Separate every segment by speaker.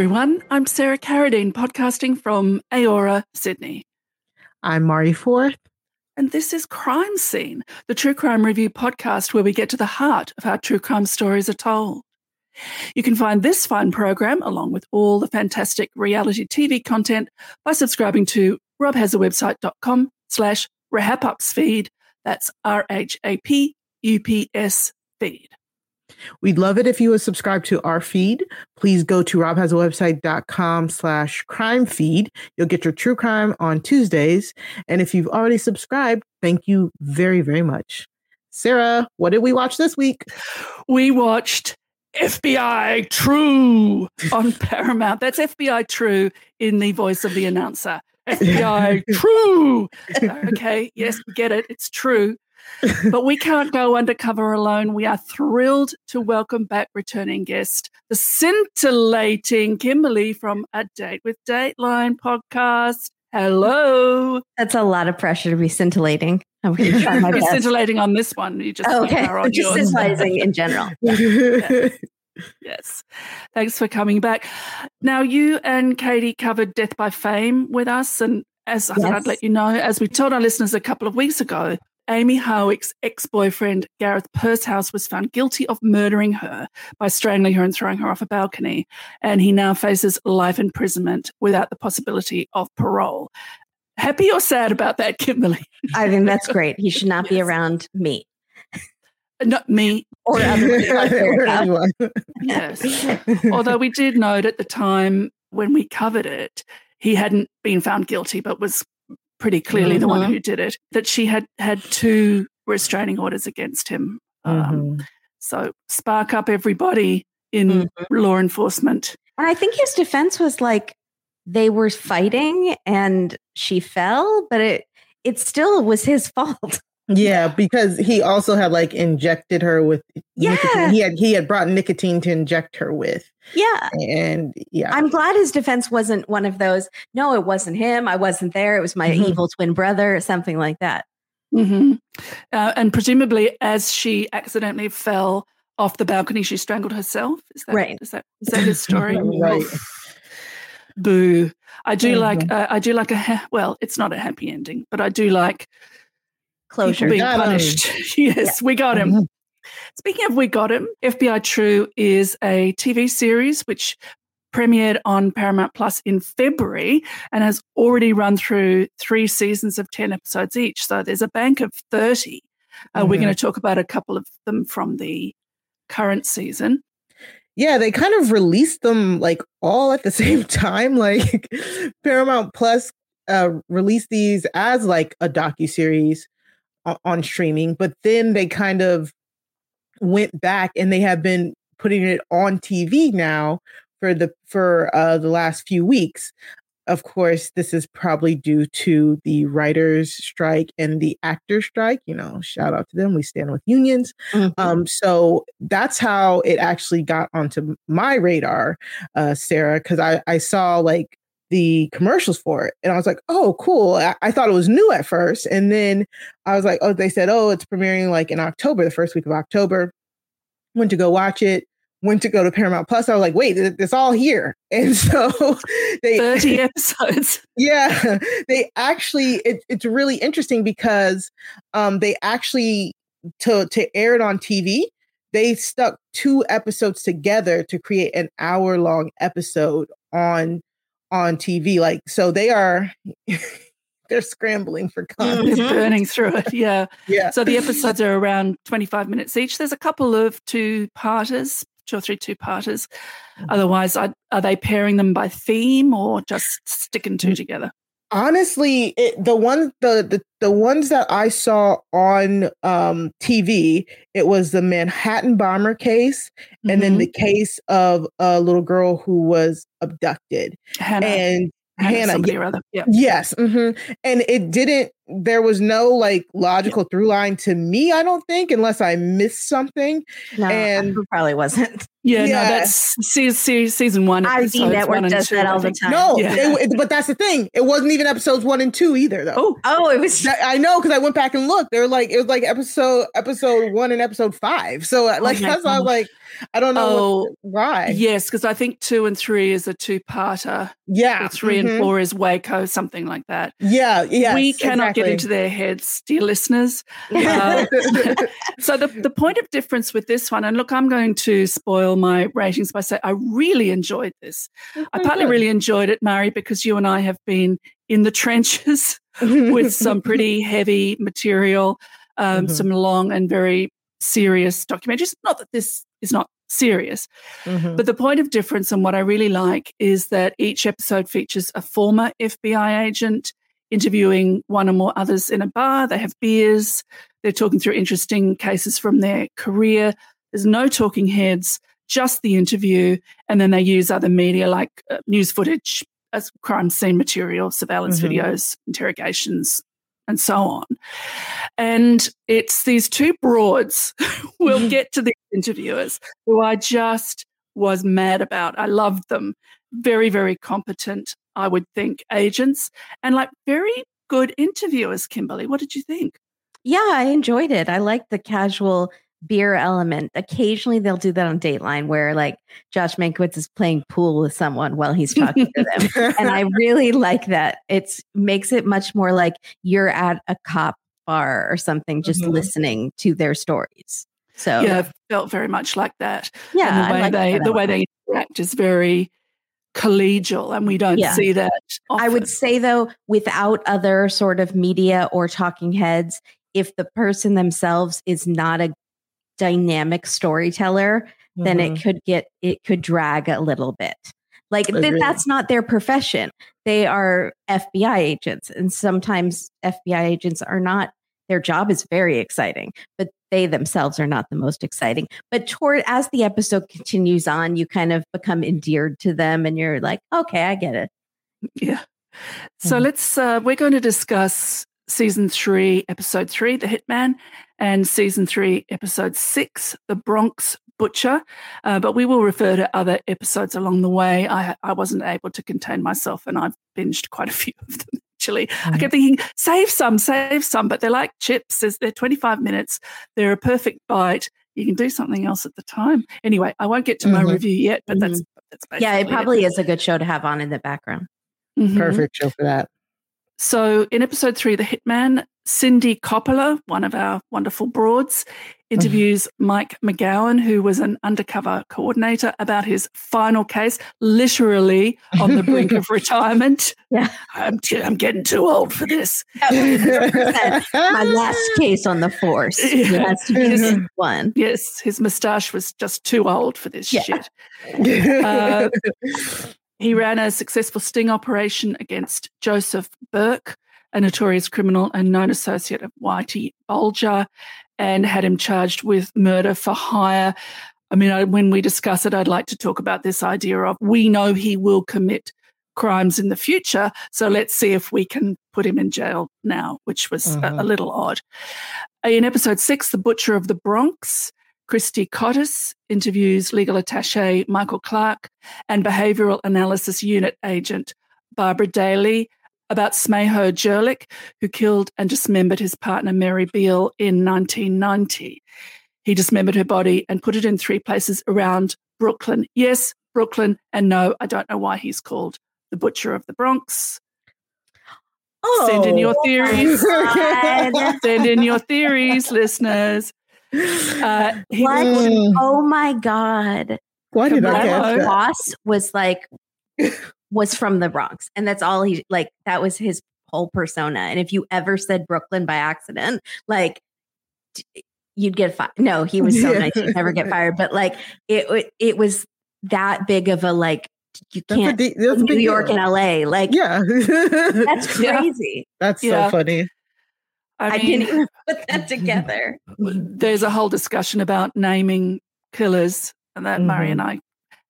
Speaker 1: Everyone. I'm Sarah Carradine, podcasting from Eora, Sydney.
Speaker 2: I'm Mari Forth.
Speaker 1: And this is Crime Seen, the true crime review podcast where we get to the heart of how true crime stories are told. You can find this fine program along with all the fantastic reality TV content by subscribing to robhasawebsite.com slash rahapupsfeed. That's R-H-A-P-U-P-S feed.
Speaker 2: We'd love it if you would subscribe to our feed. Please go to robhasawebsite.com slash crime feed. You'll get your true crime on Tuesdays. And if you've already subscribed, thank you very, very much. Sarah, what did we watch this week?
Speaker 1: We watched FBI True on Paramount. That's FBI True in the voice of the announcer. FBI True. Okay, yes, get it. It's true. But we can't go undercover alone. We are thrilled to welcome back returning guest, the scintillating Kimberly from A Date with Dateline podcast. Hello.
Speaker 3: That's a lot of pressure to be scintillating. I'm going
Speaker 1: to try my best. scintillating on this one. You just
Speaker 3: okay. On just scintillating in general.
Speaker 1: Yeah. Yes. Thanks for coming back. Now, you and Katie covered Death by Fame with us. And as I yes. thought I'd let you know, as we told our listeners a couple of weeks ago, Amie Harwick's ex boyfriend, Gareth Pursehouse, was found guilty of murdering her by strangling her and throwing her off a balcony. And he now faces life imprisonment without the possibility of parole. Happy or sad about that, Kimberly?
Speaker 3: I think that's great. He should not be around me.
Speaker 1: Not me
Speaker 3: or
Speaker 1: anyone. yes. Although we did note at the time when we covered it, he hadn't been found guilty, but was pretty clearly mm-hmm. the one mm-hmm. who did it, that she had had two restraining orders against him. Um, mm-hmm. so spark up everybody in mm-hmm. law enforcement.
Speaker 3: And I think his defense was like they were fighting and she fell, but it it still was his fault.
Speaker 2: Yeah, because he also had like injected her with yeah. Nicotine. He had he had brought nicotine to inject her with.
Speaker 3: Yeah.
Speaker 2: And yeah.
Speaker 3: I'm glad his defense wasn't one of those, no, it wasn't him. I wasn't there. It was my mm-hmm. evil twin brother or something like that.
Speaker 1: Mm-hmm. Uh, and presumably, as she accidentally fell off the balcony, she strangled herself. Is that,
Speaker 3: right.
Speaker 1: Is that, is that his story?
Speaker 2: right.
Speaker 1: Boo. I do mm-hmm. like, uh, I do like a, ha- well, it's not a happy ending, but I do like
Speaker 3: closure.
Speaker 1: being punished. yes, yeah. we got him. Mm-hmm. Speaking of We Got Him, FBI True is a TV series which premiered on Paramount Plus in February and has already run through three seasons of 10 episodes each. So there's a bank of 30. Uh, mm-hmm. We're going to talk about a couple of them from the current season.
Speaker 2: Yeah, they kind of released them like all at the same time. Like Paramount Plus uh, released these as like a docu series on streaming, but then they kind of went back and they have been putting it on TV now for the for uh, the last few weeks. Of course, this is probably due to the writers' strike and the actors' strike. You know, shout out to them. We stand with unions. Mm-hmm. Um, so that's how it actually got onto my radar, uh, Sarah, because I, I saw like the commercials for it. And I was like, oh, cool. I, I, thought it was new at first. And then I was like, oh, they said, oh, it's premiering like in October, the first week of October. Went to go watch it, went to go to Paramount Plus. I was like, wait, it's all here. And so
Speaker 1: they 30 episodes.
Speaker 2: Yeah. They actually, it, it's really interesting because um, they actually, to, to air it on TV, they stuck two episodes together to create an hour long episode on on TV. Like, so they are. they're scrambling for content.
Speaker 1: Mm-hmm. burning through it. Yeah.
Speaker 2: Yeah.
Speaker 1: So the episodes are around 25 minutes each. There's a couple of two parters, two or three two parters. Mm-hmm. Otherwise, are, are they pairing them by theme or just sticking two mm. together?
Speaker 2: Honestly it, the one the, the the ones that i saw on um tv it was the manhattan bomber case mm-hmm. and then mm-hmm. the case of a little girl who was abducted
Speaker 1: Hannah.
Speaker 2: and
Speaker 1: Hannah, Hannah yeah,
Speaker 2: yeah. yes mm-hmm. and it didn't there was no like logical through line to me. I don't think, unless I missed something.
Speaker 3: No,
Speaker 2: And-
Speaker 3: it probably wasn't.
Speaker 1: Yeah,
Speaker 2: Yeah.
Speaker 1: no, that's se- se- season one.
Speaker 3: ID
Speaker 1: episodes
Speaker 3: Network
Speaker 1: one and
Speaker 3: does
Speaker 1: two,
Speaker 3: that
Speaker 1: I
Speaker 3: all the time.
Speaker 2: No,
Speaker 1: Yeah.
Speaker 2: it- it- but that's the thing. It wasn't even episodes one and two either, though.
Speaker 1: Oh,
Speaker 3: Oh, it was.
Speaker 2: That- I know because I went back and looked. They're like it was like episode episode one and episode five. So uh, like
Speaker 3: my
Speaker 2: that's why I was like I don't know
Speaker 1: oh,
Speaker 2: what, why.
Speaker 1: yes, because I think two and three is a two-parter.
Speaker 2: Yeah,
Speaker 1: or three and
Speaker 2: mhm.
Speaker 1: four is Waco, something like that.
Speaker 2: Yeah, yeah.
Speaker 1: we cannot get into their heads, dear listeners. Uh, so the, the point of difference with this one, and look, I'm going to spoil my ratings by saying I really enjoyed this. I partly really enjoyed it, Mari, because you and I have been in the trenches with some pretty heavy material, um,
Speaker 2: Mhm.
Speaker 1: some long and very serious documentaries. Not that this is not serious,
Speaker 2: Mhm.
Speaker 1: but the point of difference and what I really like is that each episode features a former FBI agent interviewing one or more others in a bar. They have beers. They're talking through interesting cases from their career. There's no talking heads, just the interview. And then they use other media like uh, news footage as crime scene material, surveillance
Speaker 2: Mhm.
Speaker 1: videos, interrogations, and so on. And it's these two broads. we'll get to the interviewers who I just was mad about. I loved them. Very, very competent, I would think, agents and like very good interviewers, Kimberly. What did you think?
Speaker 3: Yeah, I enjoyed it. I like the casual beer element. Occasionally they'll do that on Dateline where like Josh Mankiewicz is playing pool with someone while he's talking to them. And I really like that. It's makes it much more like you're at a cop bar or something just
Speaker 2: Mhm.
Speaker 3: listening to their stories. So
Speaker 1: Yeah, felt very much like that.
Speaker 3: yeah,
Speaker 1: and the way they the way they interact is very collegial and we don't
Speaker 3: Yeah.
Speaker 1: see that.
Speaker 3: I would say though, without other sort of media or talking heads, if the person themselves is not a dynamic storyteller, then
Speaker 2: Mhm.
Speaker 3: it could get it could drag a little bit. Like th- that's not their profession. They are FBI agents, and sometimes FBI agents are not. Their job is very exciting, but they themselves are not the most exciting. But toward as the episode continues on, you kind of become endeared to them, and you're like, okay, I get it.
Speaker 1: Yeah. So
Speaker 2: Mhm.
Speaker 1: let's, uh, we're going to discuss season three, episode three, The Hitman, and season three, episode six, The Bronx Butcher. Uh, but we will refer to other episodes along the way. I, I wasn't able to contain myself and I've binged quite a few of them. Actually, I kept thinking, save some, save some, but they're like chips. There's- They're 25 minutes. They're a perfect bite. You can do something else at the time. Anyway, I won't get to my
Speaker 2: Mhm.
Speaker 1: review yet, but that's that's basically
Speaker 3: Yeah, it probably is a good show to have on in the background.
Speaker 1: Mhm.
Speaker 2: Perfect show for that.
Speaker 1: So in episode three, The Hitman, Cindy Coppola, one of our wonderful broads, interviews Mike McGowan, who was an undercover coordinator, about his final case, literally on the brink of retirement.
Speaker 3: Yeah.
Speaker 1: I'm, t- I'm getting too old for this.
Speaker 3: My last case on the force.
Speaker 1: Yeah.
Speaker 3: has to one.
Speaker 1: Yes, his moustache was just too old for this
Speaker 3: Yeah.
Speaker 1: shit. Uh, He ran a successful sting operation against Joseph Burke, a notorious criminal and known associate of Whitey Bulger, and had him charged with murder for hire. I mean, I, when we discuss it, I'd like to talk about this idea of we know he will commit crimes in the future, so let's see if we can put him in jail now, which was a, a
Speaker 2: Mhm.
Speaker 1: little odd. In episode six, The Butcher of the Bronx, Christy Cottis interviews legal attache Michael Clark and behavioral analysis unit agent Barbara Daly about Smajo Djurlic, who killed and dismembered his partner Mary Beale in 1990. He dismembered her body and put it in three places around Brooklyn. Yes, Brooklyn, and no, I don't know why he's called the Butcher of the Bronx. Send in oh, your
Speaker 2: Oh.
Speaker 1: theories.
Speaker 3: God.
Speaker 1: Send in your theories, listeners. Uh,
Speaker 3: What?
Speaker 2: Mm.
Speaker 3: Oh my God.
Speaker 2: Why did I
Speaker 1: Bravo.
Speaker 2: catch
Speaker 3: My
Speaker 2: that?
Speaker 3: boss was like, was from the Bronx. And that's all he, like, that was his whole persona. And if you ever said Brooklyn by accident, like, you'd get fired. No, he was so
Speaker 2: Yeah.
Speaker 3: nice. You'd never get fired. But like, it, it, it was that big of a, like, you can't,
Speaker 2: de- that's a
Speaker 3: New York
Speaker 2: deal.
Speaker 3: and LA. Like,
Speaker 2: Yeah.
Speaker 3: that's
Speaker 1: Yeah.
Speaker 3: crazy.
Speaker 2: That's
Speaker 1: Yeah.
Speaker 2: so funny.
Speaker 1: I
Speaker 3: I,
Speaker 1: mean,
Speaker 3: didn't even put that together.
Speaker 1: there's a whole discussion about naming killers and that Mari
Speaker 2: Mhm.
Speaker 1: and I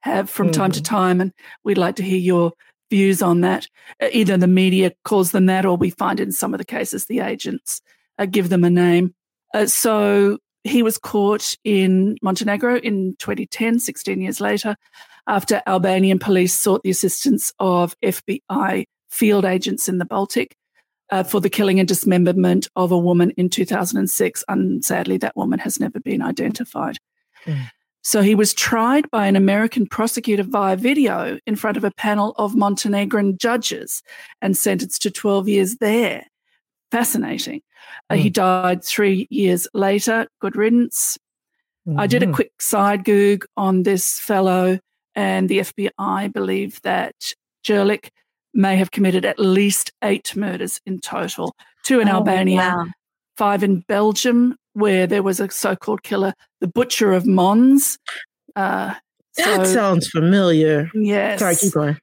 Speaker 1: have from time to time, and we'd like to hear your views on that. Uh, either the media calls them that, or we find in some of the cases the agents uh, give them a name. Uh, so he was caught in Montenegro in 2010, 16 years later, after Albanian police sought the assistance of FBI field agents in the Baltic uh, for the killing and dismemberment of a woman in 2006. And sadly, that woman has never been identified. Mm. So he was tried by an American prosecutor via video in front of a panel of Montenegrin judges and sentenced to 12 years there. Fascinating. Mm. Uh, he hmm. died three years later. Good riddance. Mm-hmm. I did a mm-hmm. quick side goog on this fellow, and the FBI believe that Djurlic may have committed at least eight murders in total two in oh, Albania, wow. five in Belgium, where there was a so called killer, the Butcher of Mons.
Speaker 2: Uh, that so, sounds familiar.
Speaker 1: Yes.
Speaker 2: Sorry, keep going.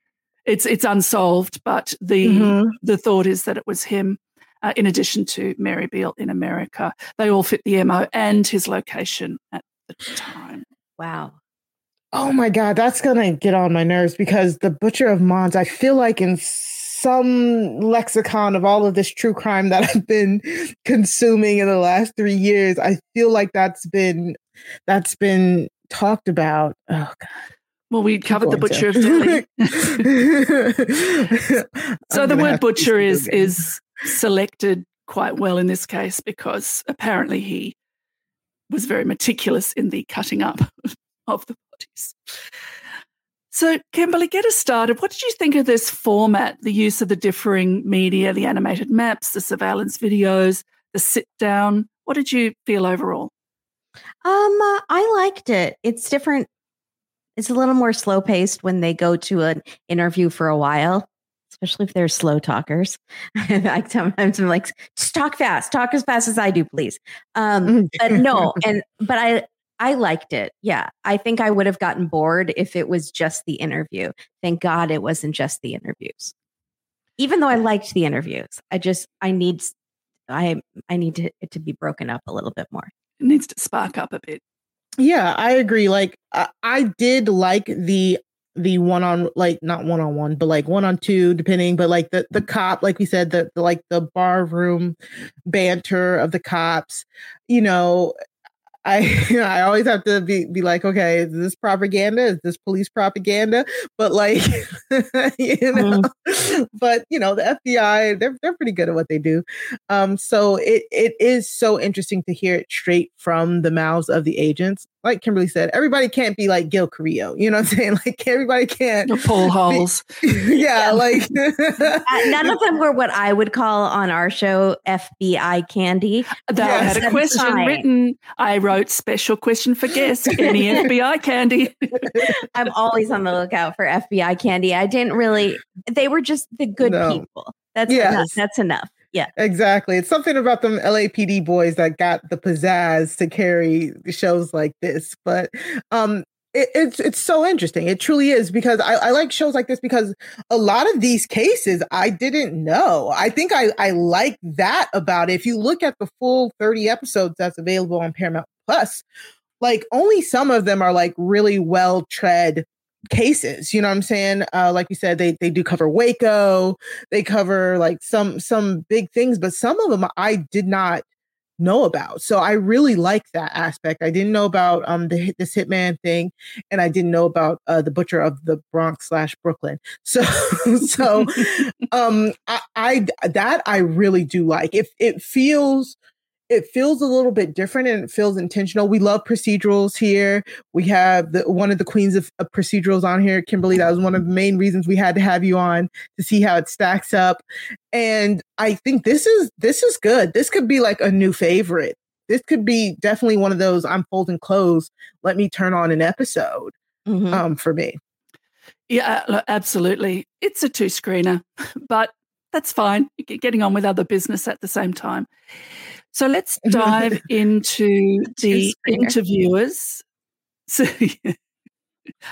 Speaker 1: It's, it's unsolved, but the, mm-hmm. the thought is that it was him. Uh, in addition to Mary Beale in America, they all fit the MO and his location at the time.
Speaker 3: Wow.
Speaker 2: Oh my god, that's gonna get on my nerves because the Butcher of Mons, I feel like in some lexicon of all of this true crime that I've been consuming in the last three years, I feel like that's been that's been talked about. Oh god.
Speaker 1: Well, we covered the butcher to. of Delhi. so the word butcher is is selected quite well in this case because apparently he was very meticulous in the cutting up of the bodies. So, Kimberly, get us started. What did you think of this format, the use of the differing media, the animated maps, the surveillance videos, the sit down? What did you feel overall?
Speaker 3: Um, uh, I liked it. It's different. It's a little more slow paced when they go to an interview for a while, especially if they're slow talkers. I sometimes I'm like, just talk fast, talk as fast as I do, please. Um, but no, and but I I liked it. Yeah. I think I would have gotten bored if it was just the interview. Thank God it wasn't just the interviews. Even though I liked the interviews, I just I need I I need to, it to be broken up a little bit more.
Speaker 1: It needs to spark up a bit.
Speaker 2: Yeah, I agree. Like I, I did like the the one on like not one on one, but like one on two, depending. But like the the cop, like we said, the, the like the bar room banter of the cops. You know, I you know, I always have to be be like, okay, is this propaganda? Is this police propaganda? But like, you know, mm. but you know, the FBI they're they're pretty good at what they do. Um, so it it is so interesting to hear it straight from the mouths of the agents like Kimberly said, everybody can't be like Gil Carrillo. You know what I'm saying? Like everybody can't
Speaker 1: pull holes.
Speaker 2: yeah, yeah, like
Speaker 3: uh, none of them were what I would call on our show FBI candy.
Speaker 1: Though yes. I had a question fine. written. I wrote special question for guests. Any FBI candy?
Speaker 3: I'm always on the lookout for FBI candy. I didn't really. They were just the good no. people. That's yes. enough. That's enough. Yeah.
Speaker 2: Exactly. It's something about them LAPD boys that got the pizzazz to carry shows like this. But um it, it's it's so interesting. It truly is because I, I like shows like this because a lot of these cases I didn't know. I think I, I like that about it. If you look at the full 30 episodes that's available on Paramount Plus, like only some of them are like really well tread cases you know what i'm saying? Uh like you said they they do cover waco they cover like some some big things but some of them i did not know about. So i really like that aspect. I didn't know about um the this hitman thing and i didn't know about uh the butcher of the bronx slash brooklyn. So so um I, I that i really do like. If it feels it feels a little bit different and it feels intentional. We love procedurals here. We have the, one of the queens of, of, procedurals on here, Kimberly. That was one of the main reasons we had to have you on to see how it stacks up. And I think this is this is good. This could be like a new favorite. This could be definitely one of those I'm folding clothes. Let me turn on an episode mm-hmm. um, for me.
Speaker 1: Yeah, absolutely. It's a two screener, but that's fine. Getting on with other business at the same time. So let's dive into the interviewers. So, yeah.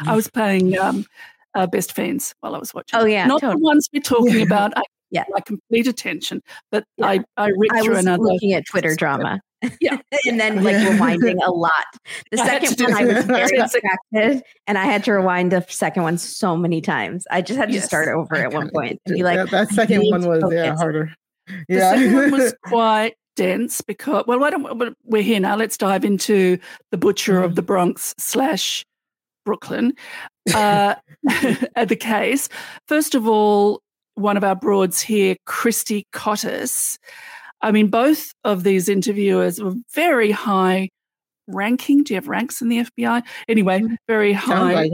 Speaker 1: I was playing um, uh, Best Fiends while I was watching.
Speaker 3: Oh yeah,
Speaker 1: not totally. the ones we're talking about. I, yeah, my complete attention. But yeah. I I read
Speaker 3: I
Speaker 1: through
Speaker 3: was
Speaker 1: another.
Speaker 3: Looking at Twitter drama. Yeah. and then like yeah. rewinding a lot. The I second one I was very distracted and I had to rewind the second one so many times. I just had to start over at one point and be like,
Speaker 2: that, that second one was yeah harder.
Speaker 1: Yeah. The second one was quite dense because well why don't we're here now let's dive into the butcher of mm-hmm. the bronx slash brooklyn uh the case first of all one of our broads here christy cottis i mean both of these interviewers were very high ranking do you have ranks in the fbi anyway mm-hmm. very high like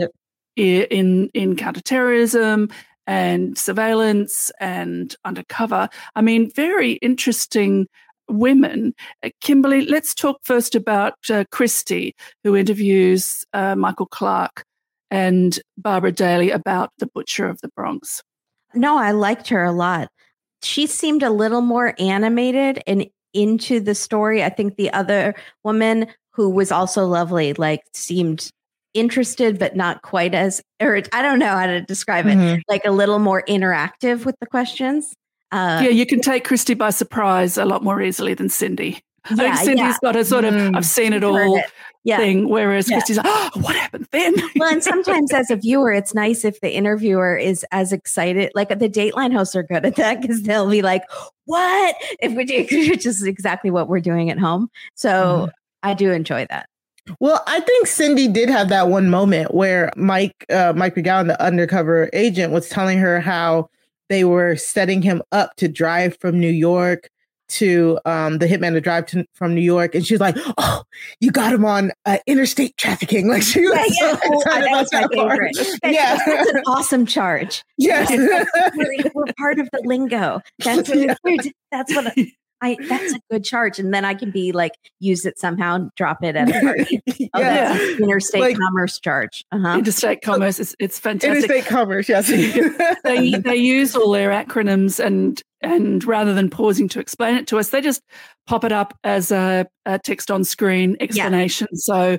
Speaker 1: in in counterterrorism and surveillance and undercover. I mean, very interesting women. Uh, Kimberly, let's talk first about uh, Christy, who interviews uh, Michael Clark and Barbara Daly about The Butcher of the Bronx.
Speaker 3: No, I liked her a lot. She seemed a little more animated and into the story. I think the other woman who was also lovely, like, seemed interested but not quite as or I don't know how to describe it, mm-hmm. like a little more interactive with the questions.
Speaker 1: Uh, yeah, you can take Christy by surprise a lot more easily than Cindy. Yeah, I think Cindy's yeah. got a sort of mm, I've seen it all it. Yeah. thing, whereas yeah. Christy's like, oh, what happened then?
Speaker 3: well, and sometimes as a viewer, it's nice if the interviewer is as excited. Like the Dateline hosts are good at that because they'll be like, "What?" If we do, which is exactly what we're doing at home. So mm. I do enjoy that.
Speaker 2: Well, I think Cindy did have that one moment where Mike, uh, Mike McGowan, the undercover agent, was telling her how they were setting him up to drive from New York to um, the hitman to drive to, from New York, and she's like, "Oh, you got him on uh, interstate trafficking!" Like she was yeah, so excited oh, about that
Speaker 3: part. yeah, that's an awesome charge.
Speaker 2: Yes,
Speaker 3: we're, we're, part of the lingo. That's what, yeah. that's what I that's a good charge, and then I can be like use it somehow, drop it at a party. Oh, yeah, interstate like, commerce charge.
Speaker 1: Uh-huh. Interstate commerce is it's fantastic.
Speaker 2: Interstate commerce, yes.
Speaker 1: they they use all their acronyms, and and rather than pausing to explain it to us, they just pop it up as a, a text on screen explanation. Yeah. So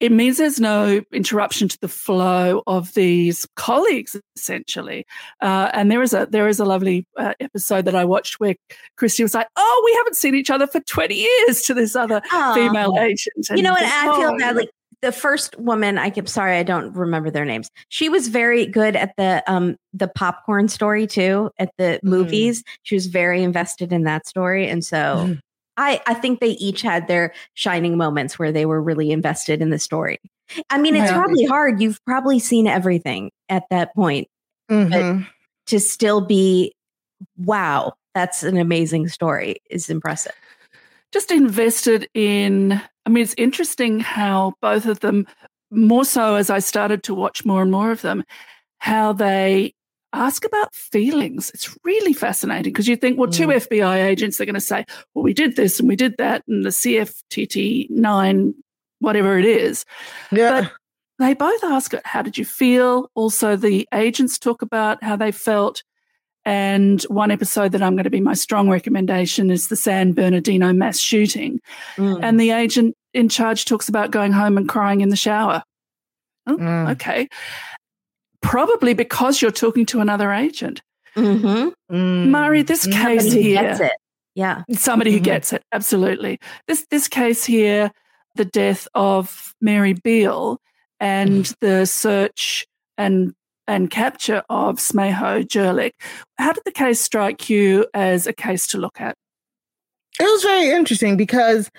Speaker 1: it means there's no interruption to the flow of these colleagues essentially. Uh, and there is a there is a lovely uh, episode that i watched where christy was like oh we haven't seen each other for 20 years to this other Aww. female agent.
Speaker 3: And you know what? i oh, feel badly. The first woman i keep sorry i don't remember their names. She was very good at the um the popcorn story too at the mm. movies. She was very invested in that story. And so mm. I, I think they each had their shining moments where they were really invested in the story. I mean, it's probably hard. You've probably seen everything at that point. Mm-hmm. But to still be, wow, that's an amazing story is impressive.
Speaker 1: Just invested in, I mean, it's interesting how both of them, more so as I started to watch more and more of them, how they ask about feelings. It's really fascinating because you think, well, two mm. FBI agents, they're going to say, well, we did this and we did that, and the CFTT 9, whatever it is. Yeah. But they both ask, how did you feel? Also, the agents talk about how they felt. And one episode that I'm going to be my strong recommendation is the San Bernardino mass shooting. Mm. And the agent in charge talks about going home and crying in the shower. Oh, mm. okay probably because you're talking to another agent. Mm-hmm. Mm. Mari, this Somebody case here,
Speaker 3: yeah,
Speaker 1: somebody mm-hmm. who gets it, absolutely. This this case here, the death of Mary Beale and mm. the search and and capture of Smajo Djurlic. How did the case strike you as a case to look at?
Speaker 2: It was very interesting because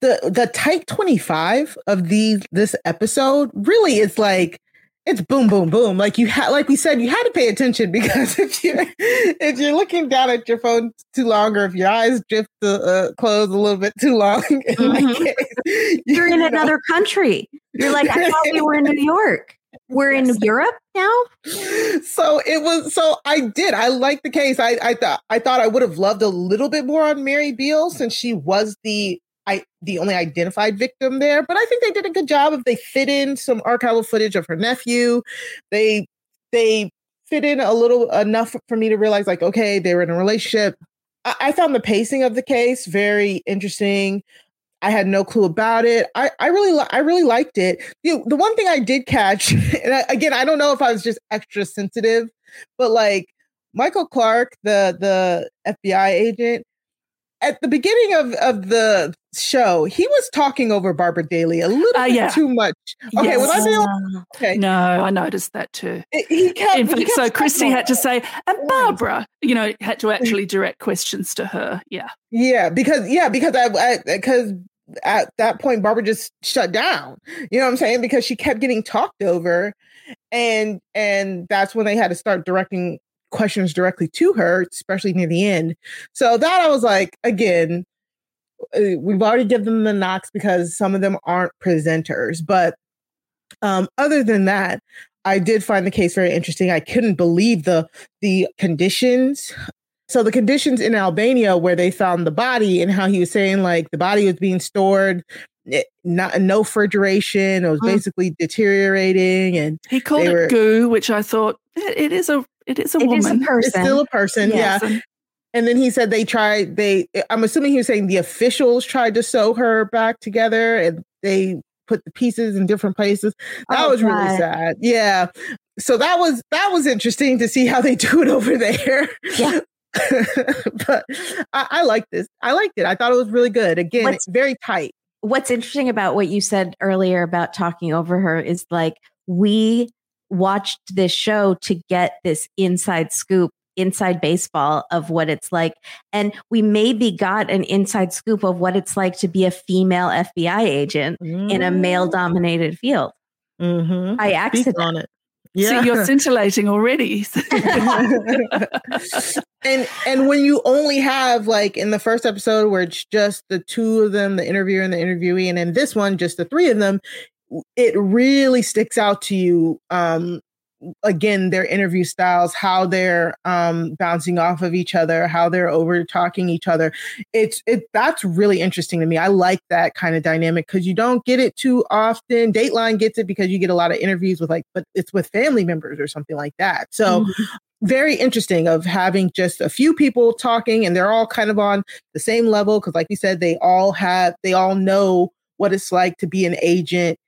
Speaker 2: the the type 25 of the this episode really is like it's boom, boom, boom. Like you had, like we said, you had to pay attention because if you if you're looking down at your phone too long, or if your eyes drift to uh, close a little bit too long, mm-hmm.
Speaker 3: case, you're in know. another country. You're like, I thought we were in New York. We're in Europe now.
Speaker 2: So it was. So I did. I liked the case. I I thought I thought I would have loved a little bit more on Mary Beale since she was the I the only identified victim there, but I think they did a good job if they fit in some archival footage of her nephew. They they fit in a little enough for me to realize like okay, they were in a relationship. I, I found the pacing of the case very interesting. I had no clue about it. I, I really, I really liked it. You know, the one thing I did catch, and I, again, I don't know if I was just extra sensitive, but like Michael Clark, the the FBI agent, at the beginning of, of the show, he was talking over Barbara Daly a little
Speaker 1: Uh,
Speaker 2: bit
Speaker 1: yeah.
Speaker 2: too much. Okay,
Speaker 1: Yes.
Speaker 2: was I the okay?
Speaker 1: No, I noticed that too.
Speaker 2: It- he kept,
Speaker 1: In fact,
Speaker 2: kept
Speaker 1: so Christy had to say, and Barbara, you know, had to actually direct questions to her. Yeah.
Speaker 2: Yeah, because yeah, because I because at that point Barbara just shut down. You know what I'm saying? Because she kept getting talked over, and and that's when they had to start directing questions directly to her, especially near the end. So that I was like, again, we've already given them the knocks because some of them aren't presenters, but um, other than that. I did find the case very interesting. I couldn't believe the the conditions so the conditions in Albania where they found the body and how he was saying like the body was being stored, it, not no refrigeration, it was
Speaker 3: Mm.
Speaker 2: basically deteriorating, and
Speaker 1: He called it
Speaker 2: were-
Speaker 1: goo, which I thought it, it is a it is a
Speaker 3: It is a
Speaker 1: woman.
Speaker 2: it's
Speaker 3: person.
Speaker 2: still a person,
Speaker 1: Yes,
Speaker 2: yeah.
Speaker 1: And-
Speaker 2: then he said they tried. They, I'm assuming he was saying the officials tried to sew her back together, and they put the pieces in different places. That
Speaker 3: Oh,
Speaker 2: was really sad. Yeah. So that was that was interesting to see how they do it over there.
Speaker 3: Yeah.
Speaker 2: but I, I like this. I liked it. I thought it was really good. Again,
Speaker 3: What's-
Speaker 2: it's very tight.
Speaker 3: What's interesting about what you said earlier about talking over her is like we watched this show to get this inside scoop inside baseball of what it's like and we maybe got an inside scoop of what it's like to be a female FBI agent in a male dominated field
Speaker 2: Mm-hmm.
Speaker 3: by accident
Speaker 2: on it.
Speaker 1: See, you're scintillating already.
Speaker 2: and and when you only have like in the first episode where it's just the two of them, the interviewer and the interviewee, and in this one just the three of them, it really sticks out to you. Um, again, their interview styles, how they're um bouncing off of each other, how they're over talking each other. It's it that's really interesting to me. I like that kind of dynamic because you don't get it too often. Dateline gets it because you get a lot of interviews with like, but it's with family members or something like that. So very interesting of having just a few people talking and they're all kind of on the same level because like you said they all have they all know what it's like to be an agent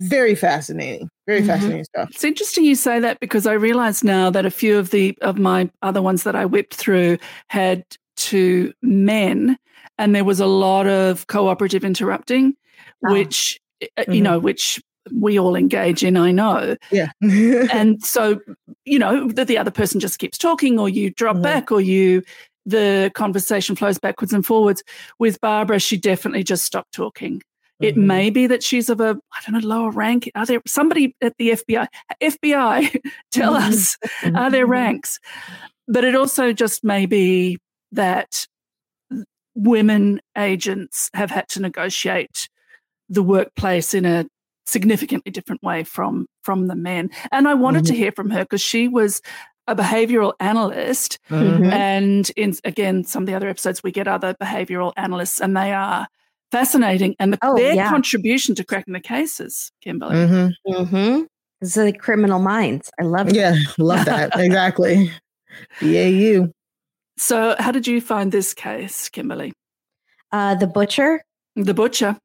Speaker 2: very fascinating very
Speaker 3: Mhm.
Speaker 2: fascinating stuff
Speaker 1: It's interesting you say that because I realize now that a few of the of my other ones that I whipped through had two men, and there was a lot of cooperative interrupting,
Speaker 3: Ah.
Speaker 1: which uh, you
Speaker 2: Mhm.
Speaker 1: know, which we all engage in. I know,
Speaker 2: yeah
Speaker 1: and so you know that the other person just keeps talking, or you drop
Speaker 2: Mhm.
Speaker 1: back, or you the conversation flows backwards and forwards. With Barbara, she definitely just stopped talking. It
Speaker 2: Mhm.
Speaker 1: may be that she's of a I don't know lower rank. Are there somebody at the FBI? FBI, tell
Speaker 2: Mhm.
Speaker 1: us are there ranks? But it also just may be that women agents have had to negotiate the workplace in a significantly different way from from the men. And I wanted to hear from her because she was a behavioral analyst and in again, some of the other episodes, we get other behavioral analysts, and they are fascinating. And the,
Speaker 3: Oh,
Speaker 1: their
Speaker 3: yeah.
Speaker 1: contribution to cracking the cases, Kimberly.
Speaker 2: Mm-hmm.
Speaker 3: mm-hmm. this is like criminal minds i love it
Speaker 2: yeah love that exactly BAU
Speaker 1: So, how did you find this case, Kimberly?
Speaker 3: uh the butcher
Speaker 1: The butcher.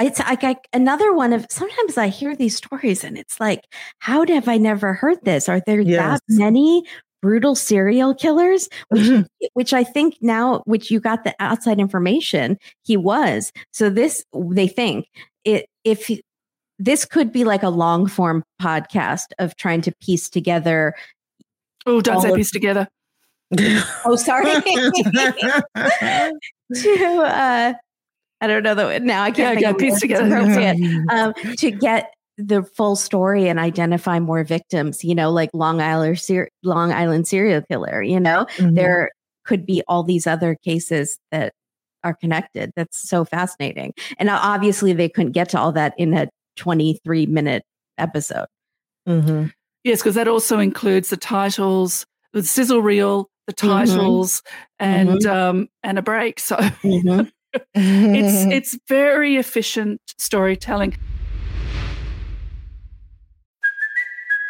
Speaker 3: It's like I, another one of sometimes I hear these stories and it's like, how have I never heard this? Are there
Speaker 2: Yes.
Speaker 3: that many brutal serial killers? Which,
Speaker 2: Mhm.
Speaker 3: which I think now, which you got the outside information, he was. So this, they think it, if this could be like a long form podcast of trying to piece together.
Speaker 1: Oh, don't say
Speaker 3: of-
Speaker 1: piece together.
Speaker 3: Oh, sorry. to, uh, I don't know the now I can't
Speaker 1: Yeah, yeah, piece together.
Speaker 3: um, to get the full story and identify more victims. You know, like Long Island, ser- Long Island serial killer. You know,
Speaker 2: Mhm.
Speaker 3: there could be all these other cases that are connected. That's so fascinating. And obviously, they couldn't get to all that in a 23 minute episode.
Speaker 2: Mhm.
Speaker 1: Yes, because that also includes the titles, the sizzle reel, the
Speaker 3: Mhm.
Speaker 1: titles, and um, and a break. So
Speaker 3: Mhm.
Speaker 1: it's it's very efficient storytelling.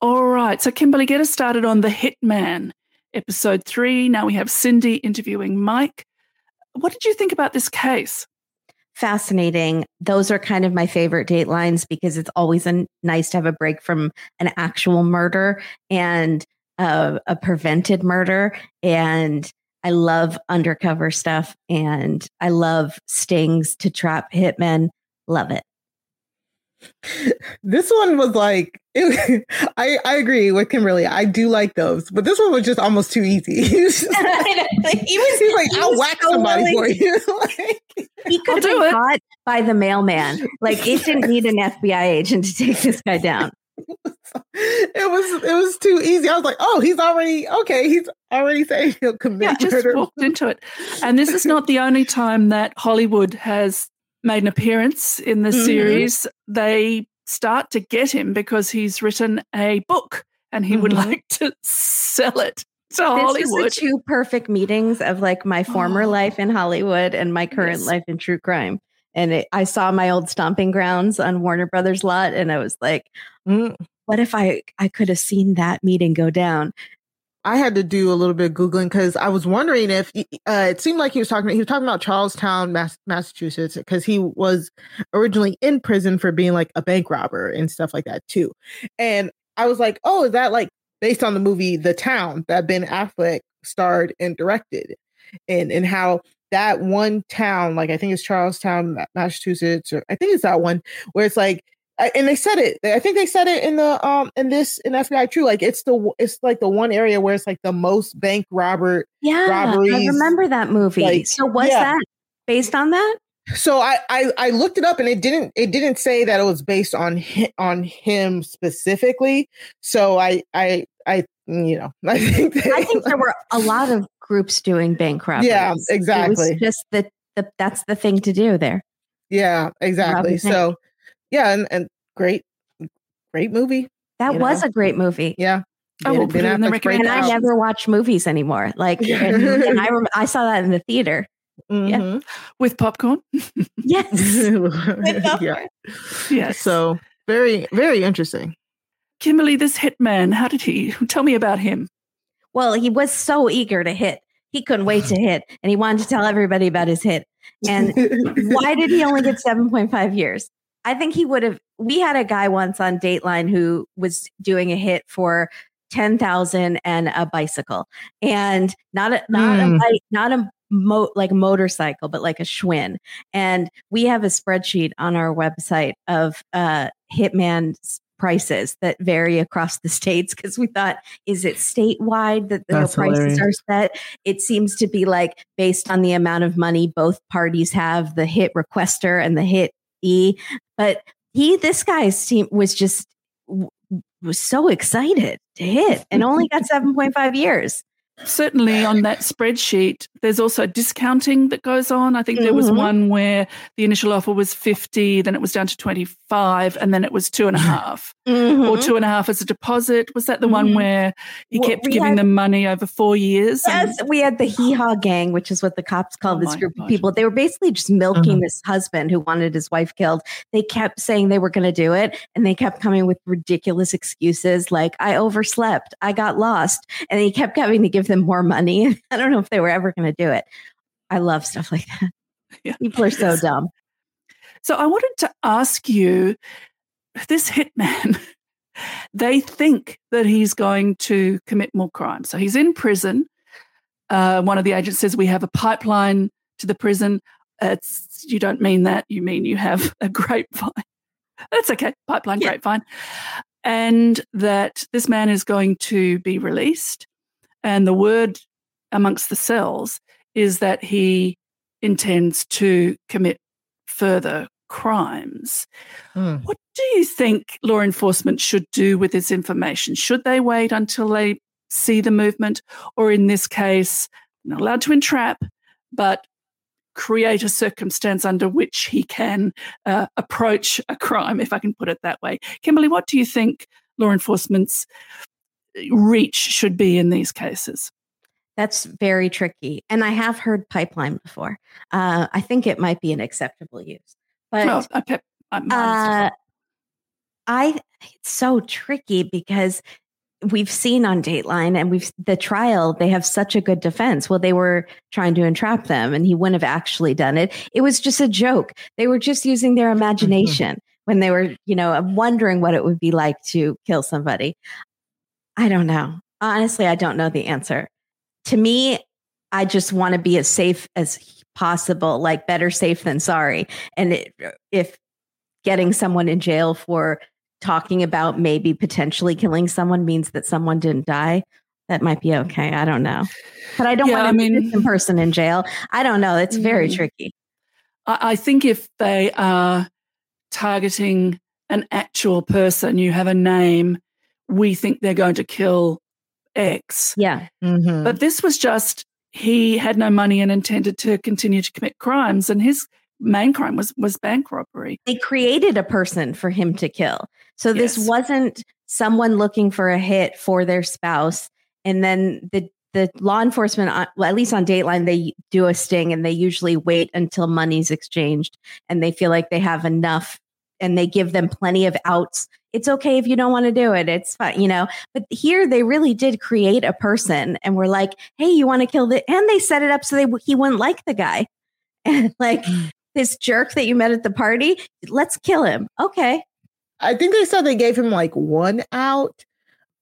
Speaker 1: All right. So, Kimberly, get us started on The Hitman, episode three. Now we have Cindy interviewing Mike. What did you think about this case?
Speaker 3: Fascinating. Those are kind of my favorite datelines because it's always a, nice to have a break from an actual murder and uh, a prevented murder. And I love undercover stuff and I love stings to trap hitmen. Love it.
Speaker 2: This one was like, it, I I agree with Kimberly. I do like those, but this one was just almost too easy. he was, just like, he was, he was like, I'll whack so somebody willing. for you. like,
Speaker 3: he could have been caught by the mailman. Like it didn't need an FBI agent to take this guy down.
Speaker 2: It was it was too easy. I was like, oh, he's already okay. He's already saying he'll commit yeah,
Speaker 1: just
Speaker 2: murder.
Speaker 1: walked into it. And this is not the only time that Hollywood has made an appearance in the mm-hmm. series. They start to get him because he's written a book and he mm-hmm. would like to sell it to this Hollywood.
Speaker 3: Is the two perfect meetings of like my former oh. life in Hollywood and my current yes. life in true crime. And it, I saw my old stomping grounds on Warner Brothers lot, and I was like, mm. "What if I I could have seen that meeting go down?"
Speaker 2: I had to do a little bit of googling because I was wondering if uh, it seemed like he was talking. He was talking about Charlestown, Mass- Massachusetts, because he was originally in prison for being like a bank robber and stuff like that too. And I was like, oh, is that like based on the movie The Town that Ben Affleck starred and directed, and and how that one town, like I think it's Charlestown, Massachusetts, or I think it's that one where it's like and they said it. I think they said it in the um in this in FBI True. Like it's the it's like the one area where it's like the most bank robber
Speaker 3: yeah,
Speaker 2: robberies.
Speaker 3: I remember that movie. Like, so was yeah. that based on that?
Speaker 2: So I, I I looked it up and it didn't it didn't say that it was based on him, on him specifically. So I I I you know I think
Speaker 3: they, I think there were a lot of groups doing bank robberies.
Speaker 2: Yeah, exactly.
Speaker 3: just that the, that's the thing to do there.
Speaker 2: Yeah, exactly. So yeah, and, and great, great movie.
Speaker 3: That was know? a great movie.
Speaker 2: Yeah.
Speaker 3: I will put it in the recommend. And I never watch movies anymore. Like, and, and I rem- I saw that in the theater.
Speaker 1: Mm-hmm. Yeah. With popcorn.
Speaker 3: yes. With
Speaker 2: popcorn. Yeah. Yes. So very, very interesting.
Speaker 1: Kimberly, this hitman, how did he tell me about him?
Speaker 3: Well, he was so eager to hit. He couldn't wait to hit, and he wanted to tell everybody about his hit. And why did he only get 7.5 years? I think he would have. We had a guy once on Dateline who was doing a hit for ten thousand and a bicycle, and not a not mm. a hmm. bike, not a mo- like motorcycle, but like a Schwinn. And we have a spreadsheet on our website of uh, Hitman's prices that vary across the states because we thought is it statewide that the prices hilarious. are set it seems to be like based on the amount of money both parties have the hit requester and the hit e but he, this guy seemed was just was so excited to hit and only got 7.5 years
Speaker 1: certainly on that spreadsheet, there's also discounting that goes on. I think mm-hmm. there was mm-hmm. one where the initial offer was 50, then it was down to 25, and then it was two and a half mm-hmm. or two and a half as a deposit. Was that the mm-hmm. one where he well, kept giving had, them money over four years?
Speaker 3: Yes, and, we had the hee haw gang, which is what the cops called oh this group God. of people. They were basically just milking mm-hmm. this husband who wanted his wife killed. They kept saying they were going to do it, and they kept coming with ridiculous excuses like, I overslept, I got lost. And he kept having to give them more money. I don't know if they were ever going to do it. I love stuff like that. Yeah. People are so dumb.
Speaker 1: So I wanted to ask you this hitman, they think that he's going to commit more crimes. So he's in prison. Uh, one of the agents says, We have a pipeline to the prison. It's, you don't mean that. You mean you have a grapevine. That's okay. Pipeline, yeah. grapevine. And that this man is going to be released. And the word amongst the cells is that he intends to commit further crimes. Mm. What do you think law enforcement should do with this information? Should they wait until they see the movement, or in this case, not allowed to entrap, but create a circumstance under which he can uh, approach a crime, if I can put it that way? Kimberly, what do you think law enforcement's reach should be in these cases?
Speaker 3: That's very tricky. And I have heard pipeline before. Uh, I think it might be an acceptable use. But
Speaker 1: Well, I pe- I- mine's
Speaker 3: uh, I it's so tricky because we've seen on Dateline and we've the trial they have such a good defense. Well, they were trying to entrap them, and he wouldn't have actually done it. It was just a joke. They were just using their imagination when they were, you know, wondering what it would be like to kill somebody. I don't know. Honestly, I don't know the answer. To me, I just want to be as safe as possible, like better safe than sorry. And it, if getting someone in jail for talking about maybe potentially killing someone means that someone didn't die, that might be okay. I don't know. But I don't
Speaker 1: Yeah,
Speaker 3: want
Speaker 1: I
Speaker 3: a
Speaker 1: mean-
Speaker 3: innocent person in jail. I don't know. It's very
Speaker 1: Mm.
Speaker 3: tricky.
Speaker 1: I, I think if they are targeting an actual person, you have a name, we think they're going to kill X.
Speaker 3: Yeah.
Speaker 2: Mhm.
Speaker 1: But this was just he had no money and intended to continue to commit crimes, and his main crime was was bank robbery.
Speaker 3: They created a person for him to kill. So this
Speaker 1: Yes.
Speaker 3: wasn't someone looking for a hit for their spouse. And then the the law enforcement, uh, well, at least on Dateline, they do a sting and they usually wait until money's exchanged and they feel like they have enough and they give them plenty of outs. It's okay if you don't want to do it. It's fine, you know. But here they really did create a person and we're like, hey, you want to kill the and they set it up so they he wouldn't like the guy. And like mm. this jerk that you met at the party, let's kill him. Okay.
Speaker 2: I think they said they gave him like one out,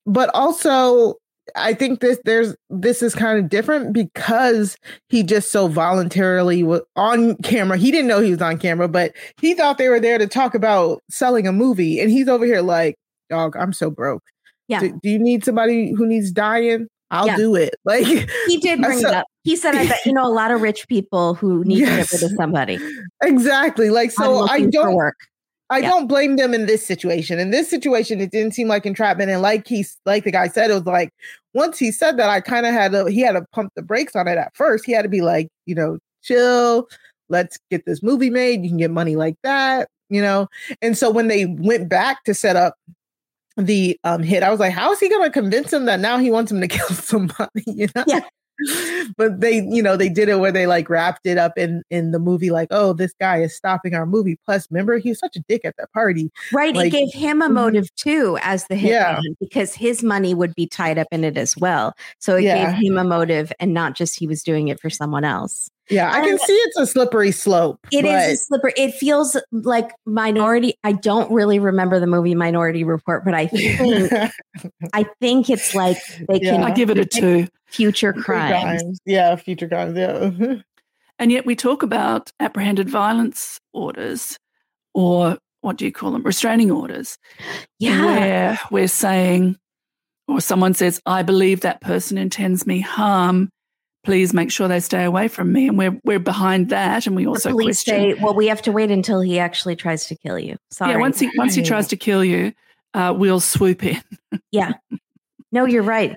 Speaker 2: but also I think this there's this is kind of different because he just so voluntarily was on camera. He didn't know he was on camera, but he thought they were there to talk about selling a movie, and he's over here like, "Dog, I'm so broke.
Speaker 3: Yeah.
Speaker 2: Do, do you need somebody who needs dying? I'll
Speaker 3: Yeah.
Speaker 2: do it." Like
Speaker 3: He did bring
Speaker 2: So-
Speaker 3: it up. He said, I bet you know a lot of rich people who need
Speaker 2: Yes.
Speaker 3: to get rid of somebody.
Speaker 2: exactly. Like so, I don't
Speaker 3: work.
Speaker 2: I
Speaker 3: Yeah.
Speaker 2: don't blame them in this situation. In this situation, it didn't seem like entrapment. And like he's like the guy said, it was like once he said that, I kind of had to he had to pump the brakes on it at first. He had to be like, you know, chill, let's get this movie made. You can get money like that, you know. And so when they went back to set up the um hit, I was like, how is he gonna convince him that now he wants him to kill somebody? You know?
Speaker 3: Yeah.
Speaker 2: But they, you know, they did it where they like wrapped it up in in the movie, like, oh, this guy is stopping our movie. Plus, remember, he was such a dick at that party.
Speaker 3: Right.
Speaker 2: like-
Speaker 3: it gave him a
Speaker 2: Mhm.
Speaker 3: motive too as the hitman
Speaker 2: Yeah.
Speaker 3: because his money would be tied up in it as well. So it
Speaker 2: Yeah.
Speaker 3: gave him a motive and not just he was doing it for someone else.
Speaker 2: Yeah, I
Speaker 3: I
Speaker 2: can
Speaker 3: don't-
Speaker 2: see it's a slippery slope.
Speaker 3: It is
Speaker 2: but
Speaker 3: a slipper. It feels like Minority. I don't really remember the movie Minority Report, but I think I think it's like they
Speaker 2: Yeah.
Speaker 3: can
Speaker 1: I give it a two.
Speaker 3: future
Speaker 2: Future
Speaker 3: crimes.
Speaker 2: crimes. Yeah, future crimes. Yeah.
Speaker 1: And yet we talk about apprehended violence orders or what do you call them? Restraining orders.
Speaker 3: Yeah.
Speaker 1: Where we're saying, or someone says, I believe that person intends me harm. Please make sure they stay away from me. And we're we're behind that. And we
Speaker 3: The
Speaker 1: also
Speaker 3: police
Speaker 1: question.
Speaker 3: say, well, we have to wait until he actually tries to kill you. Sorry.
Speaker 1: yeah, once he once he tries to kill you, uh, we'll swoop in. Yeah.
Speaker 3: No, you're right.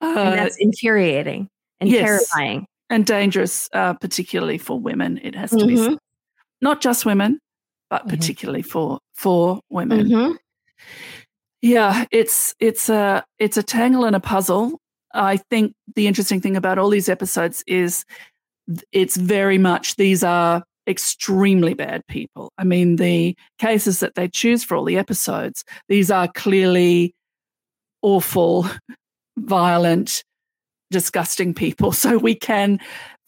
Speaker 1: Uh,
Speaker 3: And that's infuriating and
Speaker 1: yes.
Speaker 3: terrifying.
Speaker 1: and dangerous, uh, particularly for women. It has to be
Speaker 3: Mhm.
Speaker 1: not just women, but
Speaker 2: Mhm.
Speaker 1: particularly for for women.
Speaker 3: Mhm.
Speaker 1: Yeah, it's it's a it's a tangle and a puzzle. I think the interesting thing about all these episodes is it's very much these are extremely bad people. I mean, the cases that they choose for all the episodes, these are clearly awful, violent, disgusting people. So we can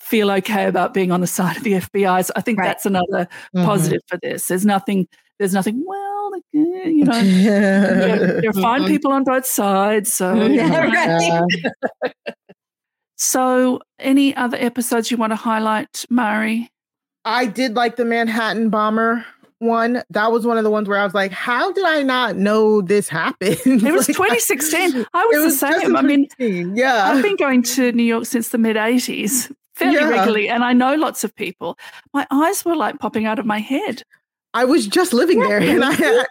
Speaker 1: feel okay about being on the side of the FBI. So I think
Speaker 3: Right.
Speaker 1: that's another
Speaker 2: Mhm.
Speaker 1: positive for this. There's nothing. There's nothing. Well, like, eh, you know, there, there are fine
Speaker 3: Mhm.
Speaker 1: people on both sides. So,
Speaker 3: Yeah,
Speaker 2: Yeah.
Speaker 3: right.
Speaker 1: so any other episodes you want to highlight, Mari?
Speaker 2: I did like the Manhattan bomber one. That was one of the ones where I was like, how did I not know this happened?
Speaker 1: It was
Speaker 2: Like,
Speaker 1: 2016. I was,
Speaker 2: it was
Speaker 1: the same.
Speaker 2: in
Speaker 1: I mean,
Speaker 2: yeah.
Speaker 1: I've been going to New York since the mid 80s fairly
Speaker 2: Yeah.
Speaker 1: regularly, and I know lots of people. My eyes were like popping out of my head.
Speaker 2: I was just living there and I had,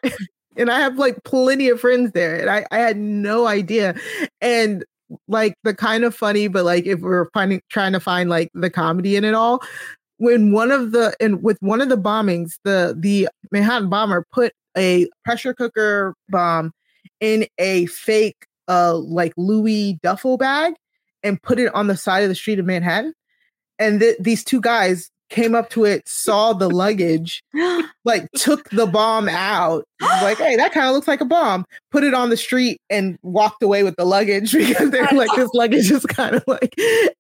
Speaker 2: and I have like plenty of friends there and I, I had no idea. And like the kind of funny, but like if we're finding trying to find like the comedy in it all, when one of the and with one of the bombings, the the Manhattan bomber put a pressure cooker bomb in a fake uh like Louis duffel bag and put it on the side of the street of Manhattan. And th- these two guys came up to it, saw the luggage, like took the bomb out. Like, hey, that kind of looks like a bomb. Put it on the street and walked away with the luggage because they're like, this luggage is kind of like,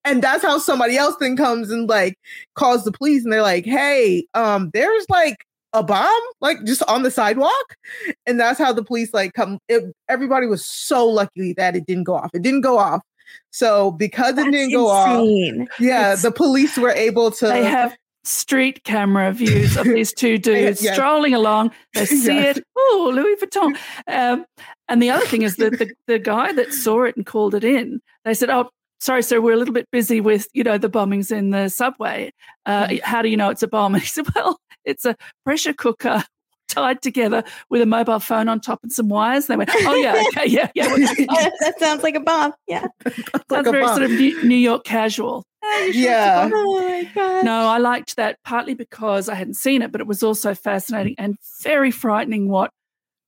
Speaker 2: and that's how somebody else then comes and like calls the police and they're like, hey, um, there's like a bomb like just on the sidewalk and that's how the police like come it, everybody was so lucky that it didn't go off it didn't go off so because
Speaker 3: That's
Speaker 2: it didn't go off yeah
Speaker 1: It's-
Speaker 2: the police were able to
Speaker 1: They have street camera views of these two dudes
Speaker 2: Yes.
Speaker 1: strolling along. They see
Speaker 2: Yes.
Speaker 1: it. Oh, Louis Vuitton. Um, and the other thing is that the, the guy that saw it and called it in, they said, "Oh, sorry, sir, we're a little bit busy with you know the bombings in the subway. Uh,
Speaker 2: Mm-hmm.
Speaker 1: How do you know it's a bomb?" And he said, "Well, it's a pressure cooker." Tied together with a mobile phone on top and some wires. They went, Oh, yeah, okay, yeah, yeah. well,
Speaker 3: that sounds like a bomb. Yeah.
Speaker 2: like
Speaker 1: Sounds
Speaker 2: a
Speaker 1: very
Speaker 2: bomb.
Speaker 1: sort of New York casual. "Ah, you sure it's a
Speaker 2: Yeah.
Speaker 3: Oh my god.
Speaker 1: No, I liked that partly because I hadn't seen it, but it was also fascinating and very frightening what